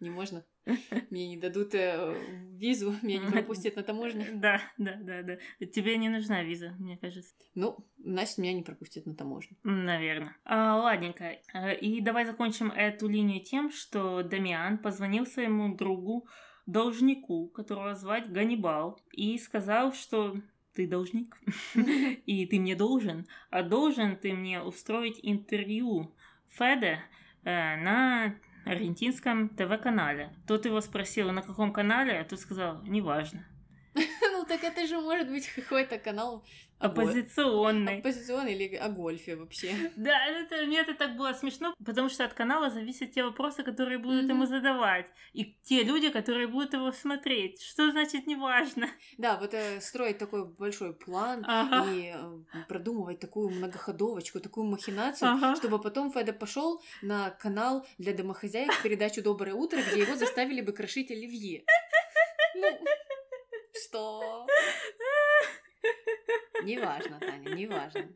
Не можно. Мне не дадут э, визу, <laughs> меня не пропустят на таможню. <laughs> Да, да, да, да. Тебе не нужна виза, мне кажется. Ну, значит, меня не пропустят на таможню. Наверное. А, ладненько. Э, и давай закончим эту линию тем, что Дамиан позвонил своему другу должнику, которого звать Ганнибал, и сказал, что ты должник, <laughs> и ты мне должен, а должен ты мне устроить интервью Феде э, на аргентинском ТВ-канале. Тот его спросил, на каком канале, а тот сказал, неважно. <laughs> Ну так это же может быть какой-то канал Оппозиционный. Оппозиционный или о гольфе вообще. <laughs> Да, это, мне это так было смешно, потому что от канала зависят те вопросы, которые будут mm-hmm. ему задавать, и те люди, которые будут его смотреть. Что значит неважно? Да, вот э, строить такой большой план ага. и э, продумывать такую многоходовочку, такую махинацию, ага. чтобы потом Феда пошел на канал для домохозяек передачу «Доброе утро», где его заставили бы крошить оливье. Ну, что? Неважно, Таня, неважно.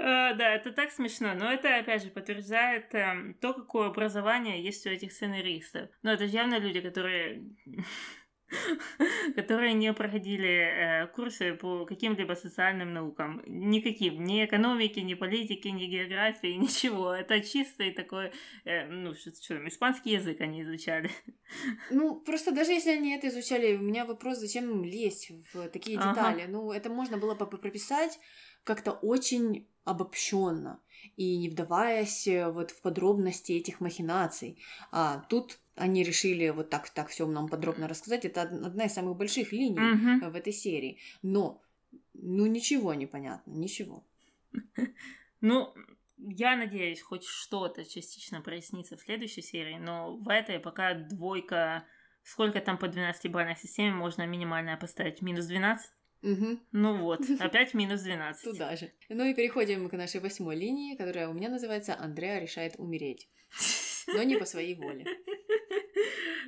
А, да, это так смешно, но это, опять же, подтверждает эм, то, какое образование есть у этих сценаристов. Но это явно люди, которые <laughs> которые не проходили э, курсы по каким-либо социальным наукам. Никаким. Ни экономики, ни политики, ни географии, <laughs> ничего. Это чистый такой, э, ну, что, что там, испанский язык они изучали. <laughs> Ну, просто даже если они это изучали, у меня вопрос, зачем лезть в такие детали? Ага. Ну, это можно было бы прописать как-то очень обобщенно и не вдаваясь э, вот в подробности этих махинаций. А тут они решили вот так так все нам подробно рассказать. Это одна из самых больших линий uh-huh. в этой серии. Но ну ничего не понятно, ничего. <laughs> Ну, я надеюсь, хоть что-то частично прояснится в следующей серии, но в этой пока двойка... Сколько там по 12-бальной системе можно минимальная поставить? Минус 12? Угу. Ну вот, <laughs> опять минус 12. Туда же. Ну и переходим к нашей восьмой линии, которая у меня называется «Андреа решает умереть». <laughs> Но не по своей воле.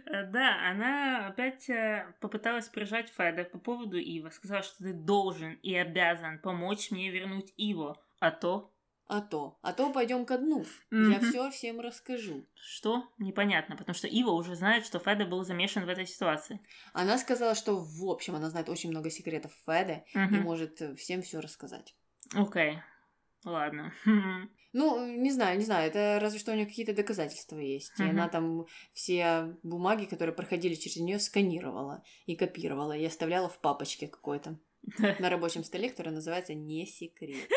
Да, она опять э, попыталась прижать Феда по поводу Ива. Сказала, что ты должен и обязан помочь мне вернуть Иво. А то а то, а то пойдем ко дну. Mm-hmm. Я все всем расскажу. Что? Непонятно, потому что Ива уже знает, что Феда был замешан в этой ситуации. Она сказала, что в общем она знает очень много секретов Феда mm-hmm. и может э, всем все рассказать. Окей. Okay. Ладно. <laughs> Ну, не знаю, не знаю, это разве что у нее какие-то доказательства есть. И она там все бумаги, которые проходили через нее, сканировала и копировала, и оставляла в папочке какой-то на рабочем столе, который называется «Не секрет».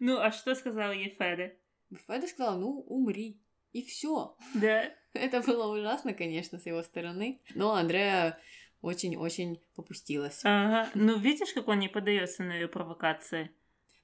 Ну, а что сказал ей Феда? Феда сказала, ну, умри. И все. Да. Это было ужасно, конечно, с его стороны. Но Андреа очень-очень попустилась. Ага. Ну, видишь, как он не поддается на ее провокации?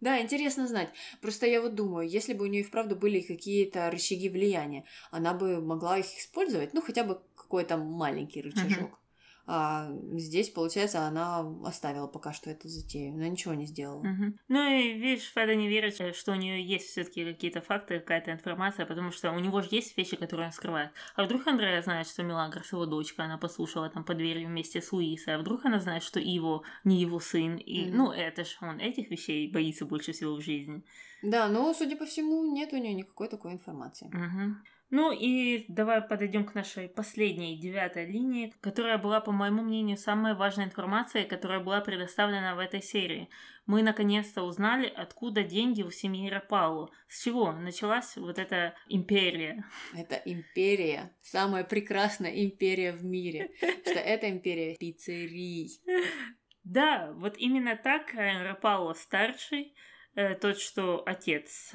Да, интересно знать. Просто я вот думаю, если бы у нее и вправду были какие-то рычаги влияния, она бы могла их использовать, ну, хотя бы какой-то маленький рычажок. Угу. А здесь, получается, она оставила пока что эту затею. Она ничего не сделала. Угу. Ну и видишь, Феда не верит, э, что у нее есть все-таки какие-то факты, какая-то информация, потому что у него же есть вещи, которые он скрывает. А вдруг Андрея знает, что Мелагрос его дочка, она послушала там под дверью вместе с Луисой, а вдруг она знает, что Иво не его сын. И, угу. ну, это ж он этих вещей боится больше всего в жизни. Да, но, судя по всему, нет у нее никакой такой информации. Угу. Ну и давай подойдем к нашей последней, девятой линии, которая была, по моему мнению, самой важной информацией, которая была предоставлена в этой серии. Мы наконец-то узнали, откуда деньги у семьи Рапалу. С чего началась вот эта империя. Это империя, самая прекрасная империя в мире. Что это империя пиццерий. <laughs> Да, вот именно так Рапалу старший, э, тот, что отец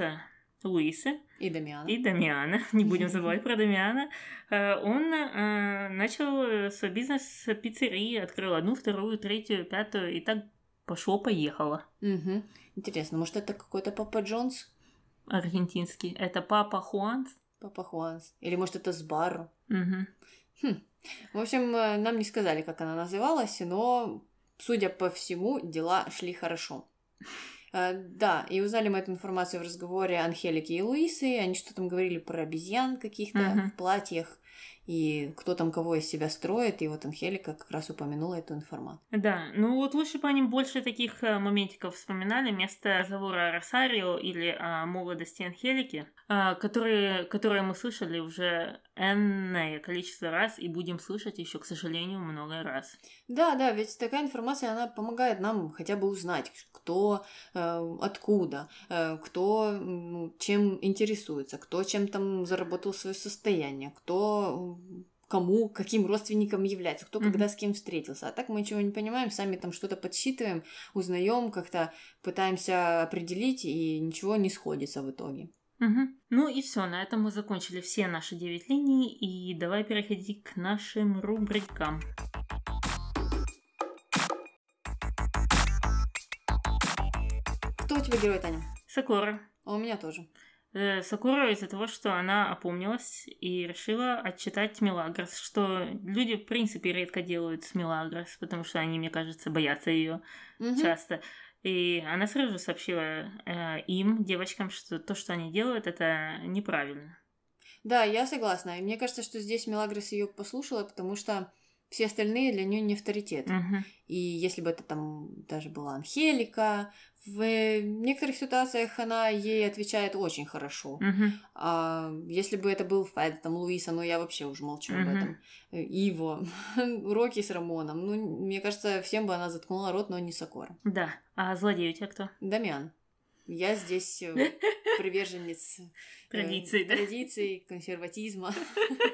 Луисы. И Дамиана. И Дамиана, <laughs> не будем забывать про Дамиана. Э, он э, начал свой бизнес с пиццерии, открыл одну, вторую, третью, пятую, и так пошло-поехало. Угу. Интересно, может это какой-то Папа Джонс? Аргентинский. Это Папа Хуанс? Папа Хуанс. Или может это Сбару? Угу. Хм. В общем, э, нам не сказали, как она называлась, но, судя по всему, дела шли хорошо. Э, да, и узнали мы эту информацию в разговоре Анхелики и Луисы. Они что там говорили про обезьян каких-то uh-huh. в платьях и кто там кого из себя строит, и вот Анхелика как раз упомянула эту информацию. Да, ну вот лучше бы они больше таких э, моментиков вспоминали вместо разговора о Росарио или о молодости Анхелики, э, которые, которые мы слышали уже энное количество раз и будем слышать еще, к сожалению, много раз. Да, да, ведь такая информация, она помогает нам хотя бы узнать, кто, э, откуда, э, кто ну, чем интересуется, кто чем там заработал свое состояние, кто кому, каким родственником является, кто mm-hmm. когда с кем встретился. А так мы ничего не понимаем, сами там что-то подсчитываем, узнаем, как-то пытаемся определить, и ничего не сходится в итоге. Угу. Ну и все, на этом мы закончили все наши девять линий, и давай переходить к нашим рубрикам. Кто у тебя герой, Таня? Сакура. А у меня тоже. Э, Сакура из-за того, что она опомнилась и решила отчитать Мелагрос, что люди, в принципе, редко делают с Мелагрос, потому что они, мне кажется, боятся ее угу. часто. И она сразу же сообщила э, им, девочкам, что то, что они делают, это неправильно. Да, я согласна. И мне кажется, что здесь Мелагрос ее послушала, потому что все остальные для нее не авторитет. Мгм. И если бы это там даже была Анхелика, в некоторых ситуациях она ей отвечает очень хорошо. Мгм. А если бы это был Фэд, там Луиса, ну я вообще уже молчу об Мгм. этом. Иво, <laughs> Рокки с Рамоном. Ну, мне кажется, всем бы она заткнула рот, но не Сокора. Да. А злодей у тебя кто? Дамиан. Я здесь э, <laughs> приверженец э, Традиций, да? традиций, консерватизма.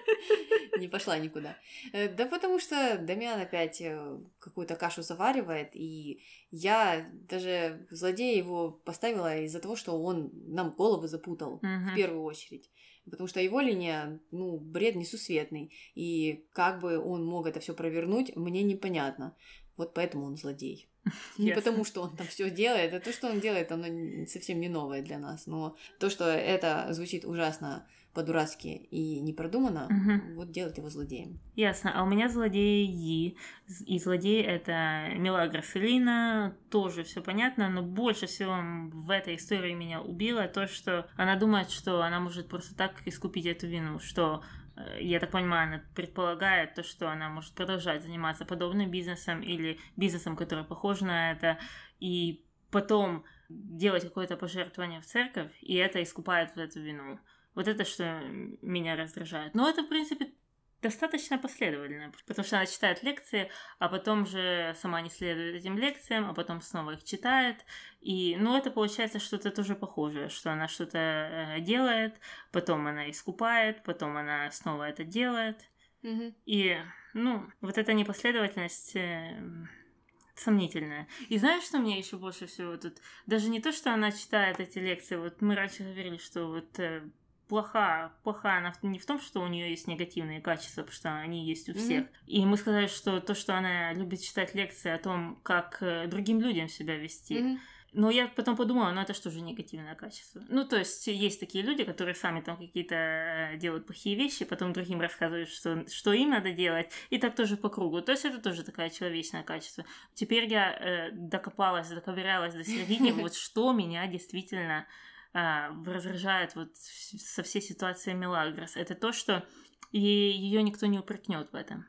<laughs> Не пошла никуда. Э, Да потому что Дамиан опять э, какую-то кашу заваривает, и я даже злодея его поставила из-за того, что он нам головы запутал в первую очередь. Потому что его линия, ну, бред несусветный. И как бы он мог это все провернуть, мне непонятно. Вот поэтому он злодей. <laughs> Не Ясно. потому, что он там все делает, а то, что он делает, оно совсем не новое для нас. Но то, что это звучит ужасно по-дурацки и не продумано, Мгм. вот делает его злодеем. Ясно. А у меня злодей Yi. З- И злодей это Мелагра Фелина. Тоже все понятно, но больше всего в этой истории меня убило то, что она думает, что она может просто так искупить эту вину, что я так понимаю, она предполагает то, что она может продолжать заниматься подобным бизнесом или бизнесом, который похож на это, и потом делать какое-то пожертвование в церковь, и это искупает вот эту вину. Вот это что меня раздражает. Но это, в принципе, достаточно последовательно, потому что она читает лекции, а потом же сама не следует этим лекциям, а потом снова их читает. И, ну, это получается что-то тоже похожее, что она что-то э, делает, потом она искупает, потом она снова это делает. И, ну, вот эта непоследовательность э, сомнительная. И знаешь, что мне еще больше всего тут? Даже не то, что она читает эти лекции, вот мы раньше говорили, что вот плоха, плоха она не в том, что у нее есть негативные качества, потому что они есть у всех. И мы сказали, что то, что она любит читать лекции о том, как э, другим людям себя вести, Мгм. но я потом подумала, ну это что же негативное качество? Ну, то есть есть такие люди, которые сами там какие-то э, делают плохие вещи, потом другим рассказывают, что, что им надо делать, и так тоже по кругу. То есть это тоже такое человечное качество. Теперь я э, докопалась, доковырялась до середины, <laughs> вот что меня действительно а, раздражает вот со всей ситуацией Мелагрос. Это то, что ее никто не упрекнет в этом.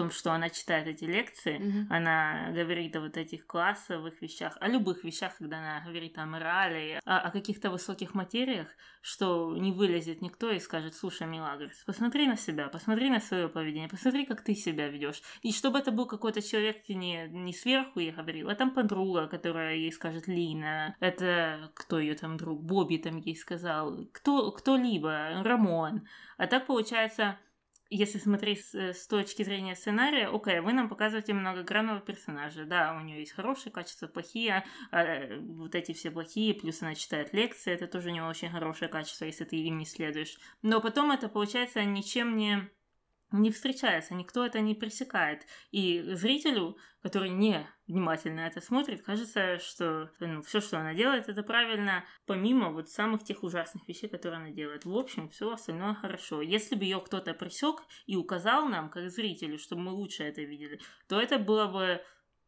Том, что она читает эти лекции, Мгм. она говорит о вот этих классовых вещах, о любых вещах, когда она говорит о морали, о, о каких-то высоких материях, что не вылезет никто и скажет, слушай, Милагрос, посмотри на себя, посмотри на свое поведение, посмотри, как ты себя ведешь. И чтобы это был какой-то человек не, не сверху ей говорил, а там подруга, которая ей скажет Лина, это кто ее там друг, Бобби там ей сказал, кто, кто-либо, Рамон. А так получается, если смотреть с, с точки зрения сценария, окей, вы нам показываете многогранного персонажа. Да, у нее есть хорошие качества, плохие, а, э, вот эти все плохие, плюс она читает лекции, это тоже не очень хорошее качество, если ты им не следуешь. Но потом это, получается, ничем не не встречается, никто это не пресекает. И зрителю, который не внимательно это смотрит, кажется, что ну, все, что она делает, это правильно, помимо вот самых тех ужасных вещей, которые она делает. В общем, все остальное хорошо. Если бы ее кто-то пресек и указал нам, как зрителю, чтобы мы лучше это видели, то это было бы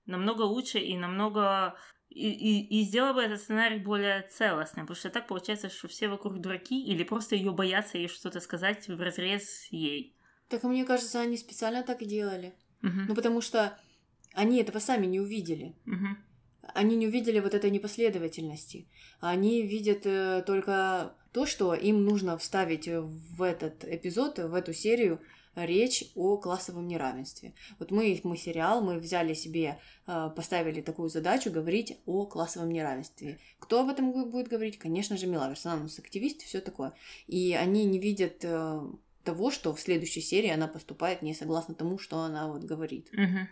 намного лучше и намного и, и, и сделала бы этот сценарий более целостным, потому что так получается, что все вокруг дураки или просто ее боятся ей что-то сказать в разрез ей. Так мне кажется, они специально так и делали. Мгм. Ну, потому что они этого сами не увидели. Мгм. Они не увидели вот этой непоследовательности. Они видят э, только то, что им нужно вставить в этот эпизод, в эту серию речь о классовом неравенстве. Вот мы, мы сериал, мы взяли себе, э, поставили такую задачу говорить о классовом неравенстве. Кто об этом будет говорить? Конечно же, Мелагрос. Она у нас активист и все такое. И они не видят э, того, что в следующей серии она поступает не согласно тому, что она вот говорит. Мгм.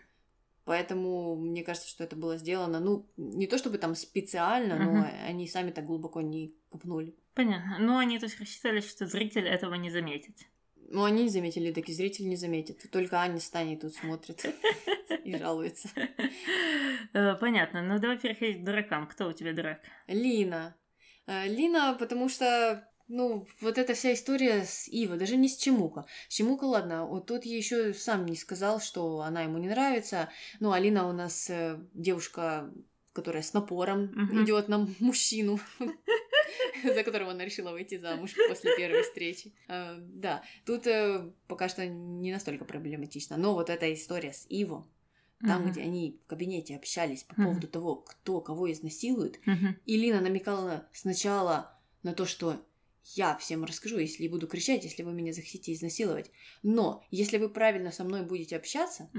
Поэтому мне кажется, что это было сделано, ну, не то чтобы там специально, но Мгм. они сами так глубоко не копнули. Понятно. Ну, они то есть рассчитали, что зритель этого не заметит. Ну, они не заметили, так и зритель не заметит. Только Аня с Таней тут смотрит <laughs> и жалуется. Э, Понятно. Ну, давай переходить к дуракам. Кто у тебя дурак? Лина. Э, Лина, потому что, ну, вот эта вся история с Ива, даже не с Чемука. С Чемука, ладно, вот тут еще сам не сказал, что она ему не нравится. Ну, Алина у нас э, девушка, которая с напором Мгм. идет на мужчину. <laughs> за которого она решила выйти замуж после первой встречи. А, да, тут э, пока что не настолько проблематично. Но вот эта история с Иво, там, где они в кабинете общались по поводу того, кто кого изнасилует, и Лина намекала сначала на то, что я всем расскажу, если буду кричать, если вы меня захотите изнасиловать. Но если вы правильно со мной будете общаться,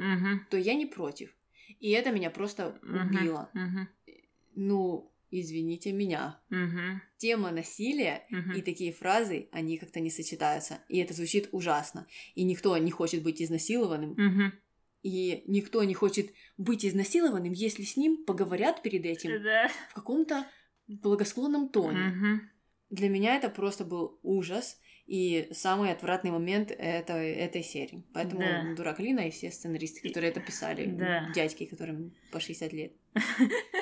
то я не против. И это меня просто убило. Ну, извините меня. Тема насилия и такие фразы, они как-то не сочетаются. И это звучит ужасно. И никто не хочет быть изнасилованным. И никто не хочет быть изнасилованным, если с ним поговорят перед этим Да. в каком-то благосклонном тоне. Мгм. Для меня это просто был ужас и самый отвратный момент это, этой серии. Поэтому Да. дурак Лина и все сценаристы, которые это писали, Да. дядьки, которым по 60 лет. <laughs>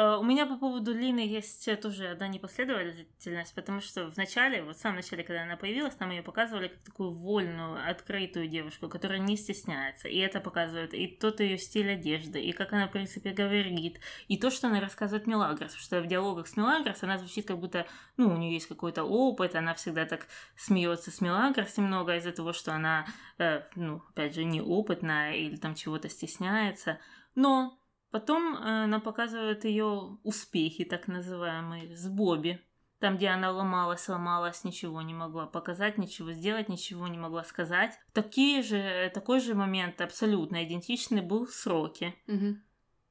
Э, У меня по поводу Лины есть э, тоже одна непоследовательность, потому что в начале, вот в самом начале, когда она появилась, нам ее показывали как такую вольную, открытую девушку, которая не стесняется. И это показывает и тот ее стиль одежды, и как она, в принципе, говорит, и то, что она рассказывает Мелагрос, что в диалогах с Мелагрос она звучит как будто, ну, у нее есть какой-то опыт, она всегда так смеется с Мелагрос немного из-за того, что она, э, ну, опять же, неопытная или там чего-то стесняется. Но Потом э, нам показывают ее успехи, так называемые, с Бобби. Там, где она ломалась, ломалась, ничего не могла показать, ничего сделать, ничего не могла сказать. Такие же, такой же момент абсолютно идентичный был в сроке. Мгм.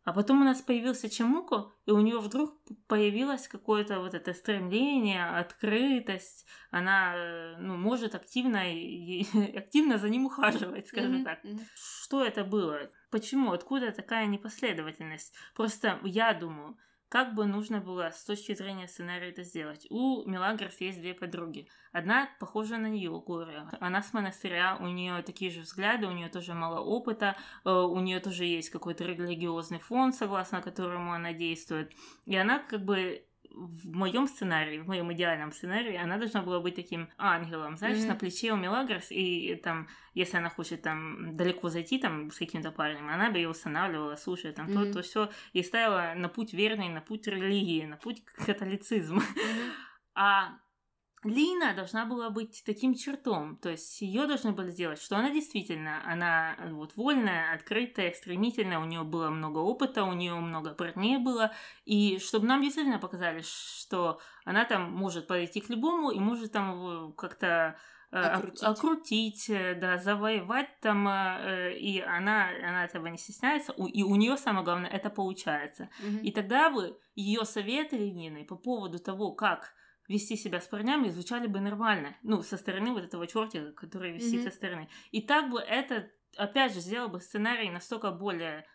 А потом у нас появился Чемуко, и у него вдруг появилось какое-то вот это стремление, открытость. Она, э, ну, может активно, и- <laughs> активно за ним ухаживать, скажем Мгм. так. Что это было? Почему? Откуда такая непоследовательность? Просто я думаю, как бы нужно было с точки зрения сценария это сделать. У Мелагрос есть две подруги. Одна похожа на нее, Глория. Она с монастыря, у нее такие же взгляды, у нее тоже мало опыта, э, у нее тоже есть какой-то религиозный фон, согласно которому она действует. И она как бы в моем сценарии, в моем идеальном сценарии, она должна была быть таким ангелом, знаешь, Мгм. на плече у Мелагрос, и там, если она хочет там далеко зайти там с каким-то парнем, она бы ее устанавливала, слушай, там Мгм. то, то, все, и ставила на путь верный, на путь религии, на путь к католицизму. Мгм. <laughs> А Лина должна была быть таким чертом, то есть ее должны были сделать, что она действительно, она э, вот вольная, открытая, стремительная, у нее было много опыта, у нее много парней было, и чтобы нам действительно показали, что она там может подойти к любому и может там его как-то э, ок- Окрутить. окрутить, э, да, завоевать там, и она, она этого не стесняется, и у нее самое главное это получается. Мгм. И тогда бы ее советы Ленины по поводу того, как вести себя с парнями, звучали бы нормально. Ну, со стороны вот этого чертика, который висит Мгм. со стороны. И так бы это, опять же, сделал бы сценарий настолько более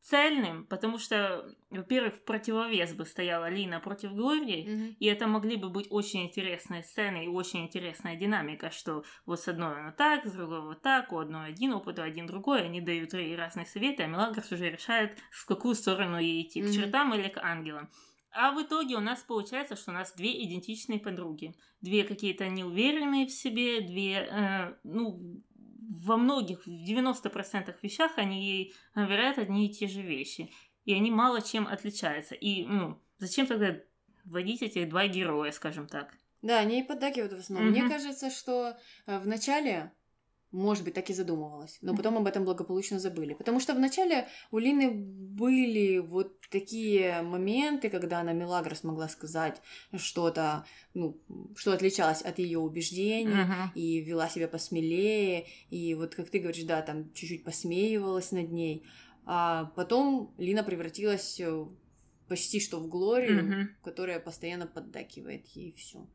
цельным, потому что, во-первых, в противовес бы стояла Лина против Глории, Мгм. и это могли бы быть очень интересные сцены и очень интересная динамика, что вот с одной она так, с другой вот так, у одной один опыт, у один другой, они дают ей разные советы, а Мелагрос уже решает, в какую сторону ей идти, к Мгм. чертам или к ангелам. А в итоге у нас получается, что у нас две идентичные подруги. Две какие-то неуверенные в себе, две, э, ну, во многих, в 90% вещах они ей говорят одни и те же вещи. И они мало чем отличаются. И, ну, зачем тогда вводить этих два героя, скажем так? Да, они и поддакивают в основном. Мне Мгм. кажется, что э, в начале, может быть, так и задумывалась, но потом об этом благополучно забыли. Потому что в начале у Лины были вот такие моменты, когда она Мелагрос могла сказать что-то, ну, что отличалось от ее убеждений, Мгм. и вела себя посмелее, и вот, как ты говоришь, да, там чуть-чуть посмеивалась над ней. А потом Лина превратилась э, почти что в Глорию, Мгм. которая постоянно поддакивает ей все.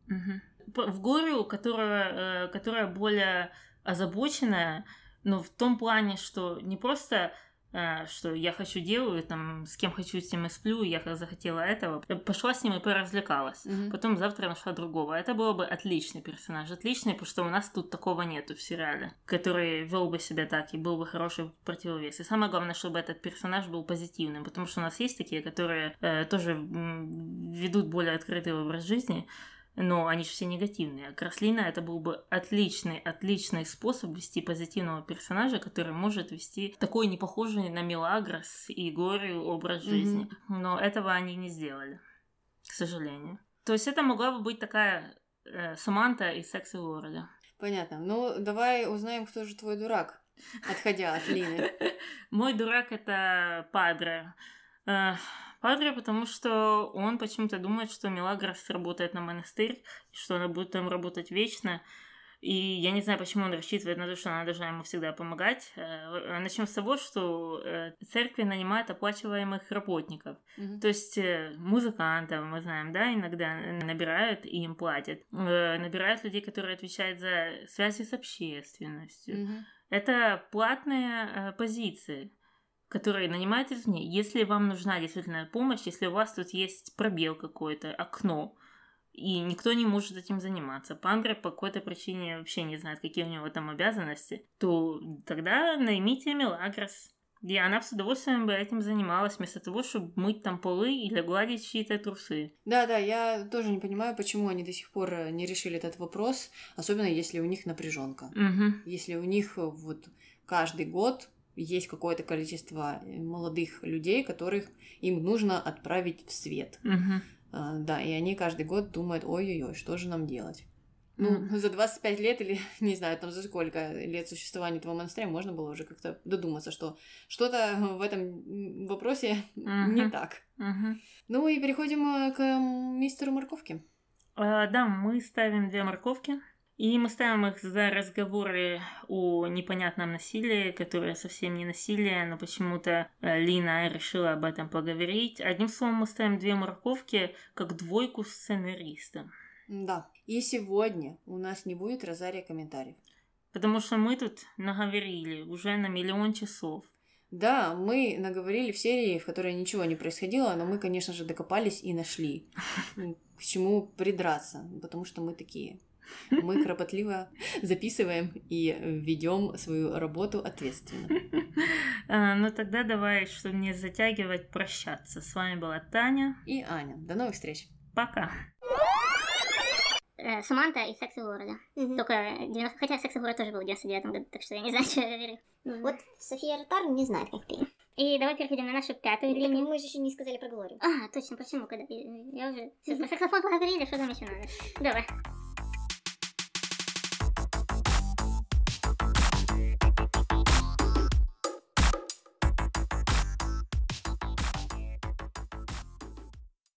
П- В Горю, которая, э, которая более озабоченная, но в том плане, что не просто э, что я хочу делаю, там, с кем хочу, с тем и сплю, я захотела этого. Пошла с ним и поразвлекалась. Мгм. Потом завтра нашла другого. Это был бы отличный персонаж. Отличный, потому что у нас тут такого нету в сериале, который вел бы себя так и был бы хороший противовес. И самое главное, чтобы этот персонаж был позитивным, потому что у нас есть такие, которые э, тоже ведут более открытый образ жизни, но они же все негативные. А Краслина это был бы отличный, отличный способ вести позитивного персонажа, который может вести такой не похожий на Мелагрос и Горю образ жизни. Но этого они не сделали, к сожалению. То есть это могла бы быть такая э, Саманта из секса города. Понятно. Ну, давай узнаем, кто же твой дурак, отходя от Лины. <laughs> Мой дурак это Падре. Падре, потому что он почему-то думает, что Мелагрос работает на монастырь, что она будет там работать вечно. И я не знаю, почему он рассчитывает на то, что она должна ему всегда помогать. Э, Начнем с того, что э, церкви нанимают оплачиваемых работников. Мгм. То есть э, музыкантов, мы знаем, да, иногда набирают и им платят. Набирают людей, которые отвечают за связи с общественностью. Мгм. Это платные позиции, которые нанимают извне. Если вам нужна действительно помощь, если у вас тут есть пробел какой-то, окно, и никто не может этим заниматься, Пандра по какой-то причине вообще не знает, какие у него там обязанности, то тогда наймите Мелагрос. И она с удовольствием бы этим занималась, вместо того, чтобы мыть там полы или гладить чьи-то трусы. Да, да, я тоже не понимаю, почему они до сих пор э, не решили этот вопрос, особенно если у них напряженка. Угу. Если у них э, вот каждый год есть какое-то количество э, молодых людей, которых им нужно отправить в свет. Угу. Да, и они каждый год думают, ой-ой-ой, что же нам делать? Ну, за 25 лет или, <laughs> не знаю, там за сколько лет существования этого монастыря можно было уже как-то додуматься, что что-то в этом вопросе не Мгм. так. Угу. Ну и переходим э, к мистеру Морковке. А, да, мы ставим две морковки. И мы ставим их за разговоры о непонятном насилии, которое совсем не насилие, но почему-то э, Лина решила об этом поговорить. Одним словом, мы ставим две морковки как двойку сценариста. Да. И сегодня у нас не будет розария комментариев. Потому что мы тут наговорили уже на миллион часов. Да, мы наговорили в серии, в которой ничего не происходило, но мы, конечно же, докопались и нашли, <laughs> к чему придраться, потому что мы такие. Мы кропотливо записываем и ведем свою работу ответственно. <laughs> А, Ну тогда давай, чтобы не затягивать, прощаться. С вами была Таня. И Аня. До новых встреч. Пока. Э, Саманта и Секс и города. Только 90... Хотя Секс и город тоже был в 99 году, так что я не <laughs> знаю, что я верю. Вот София Ротар не знает, как ты. И давай переходим на нашу пятую линию. мы же еще не сказали про Глорию. А, точно, почему? Когда... Я уже... Про саксофон поговорили, что там еще надо? Давай.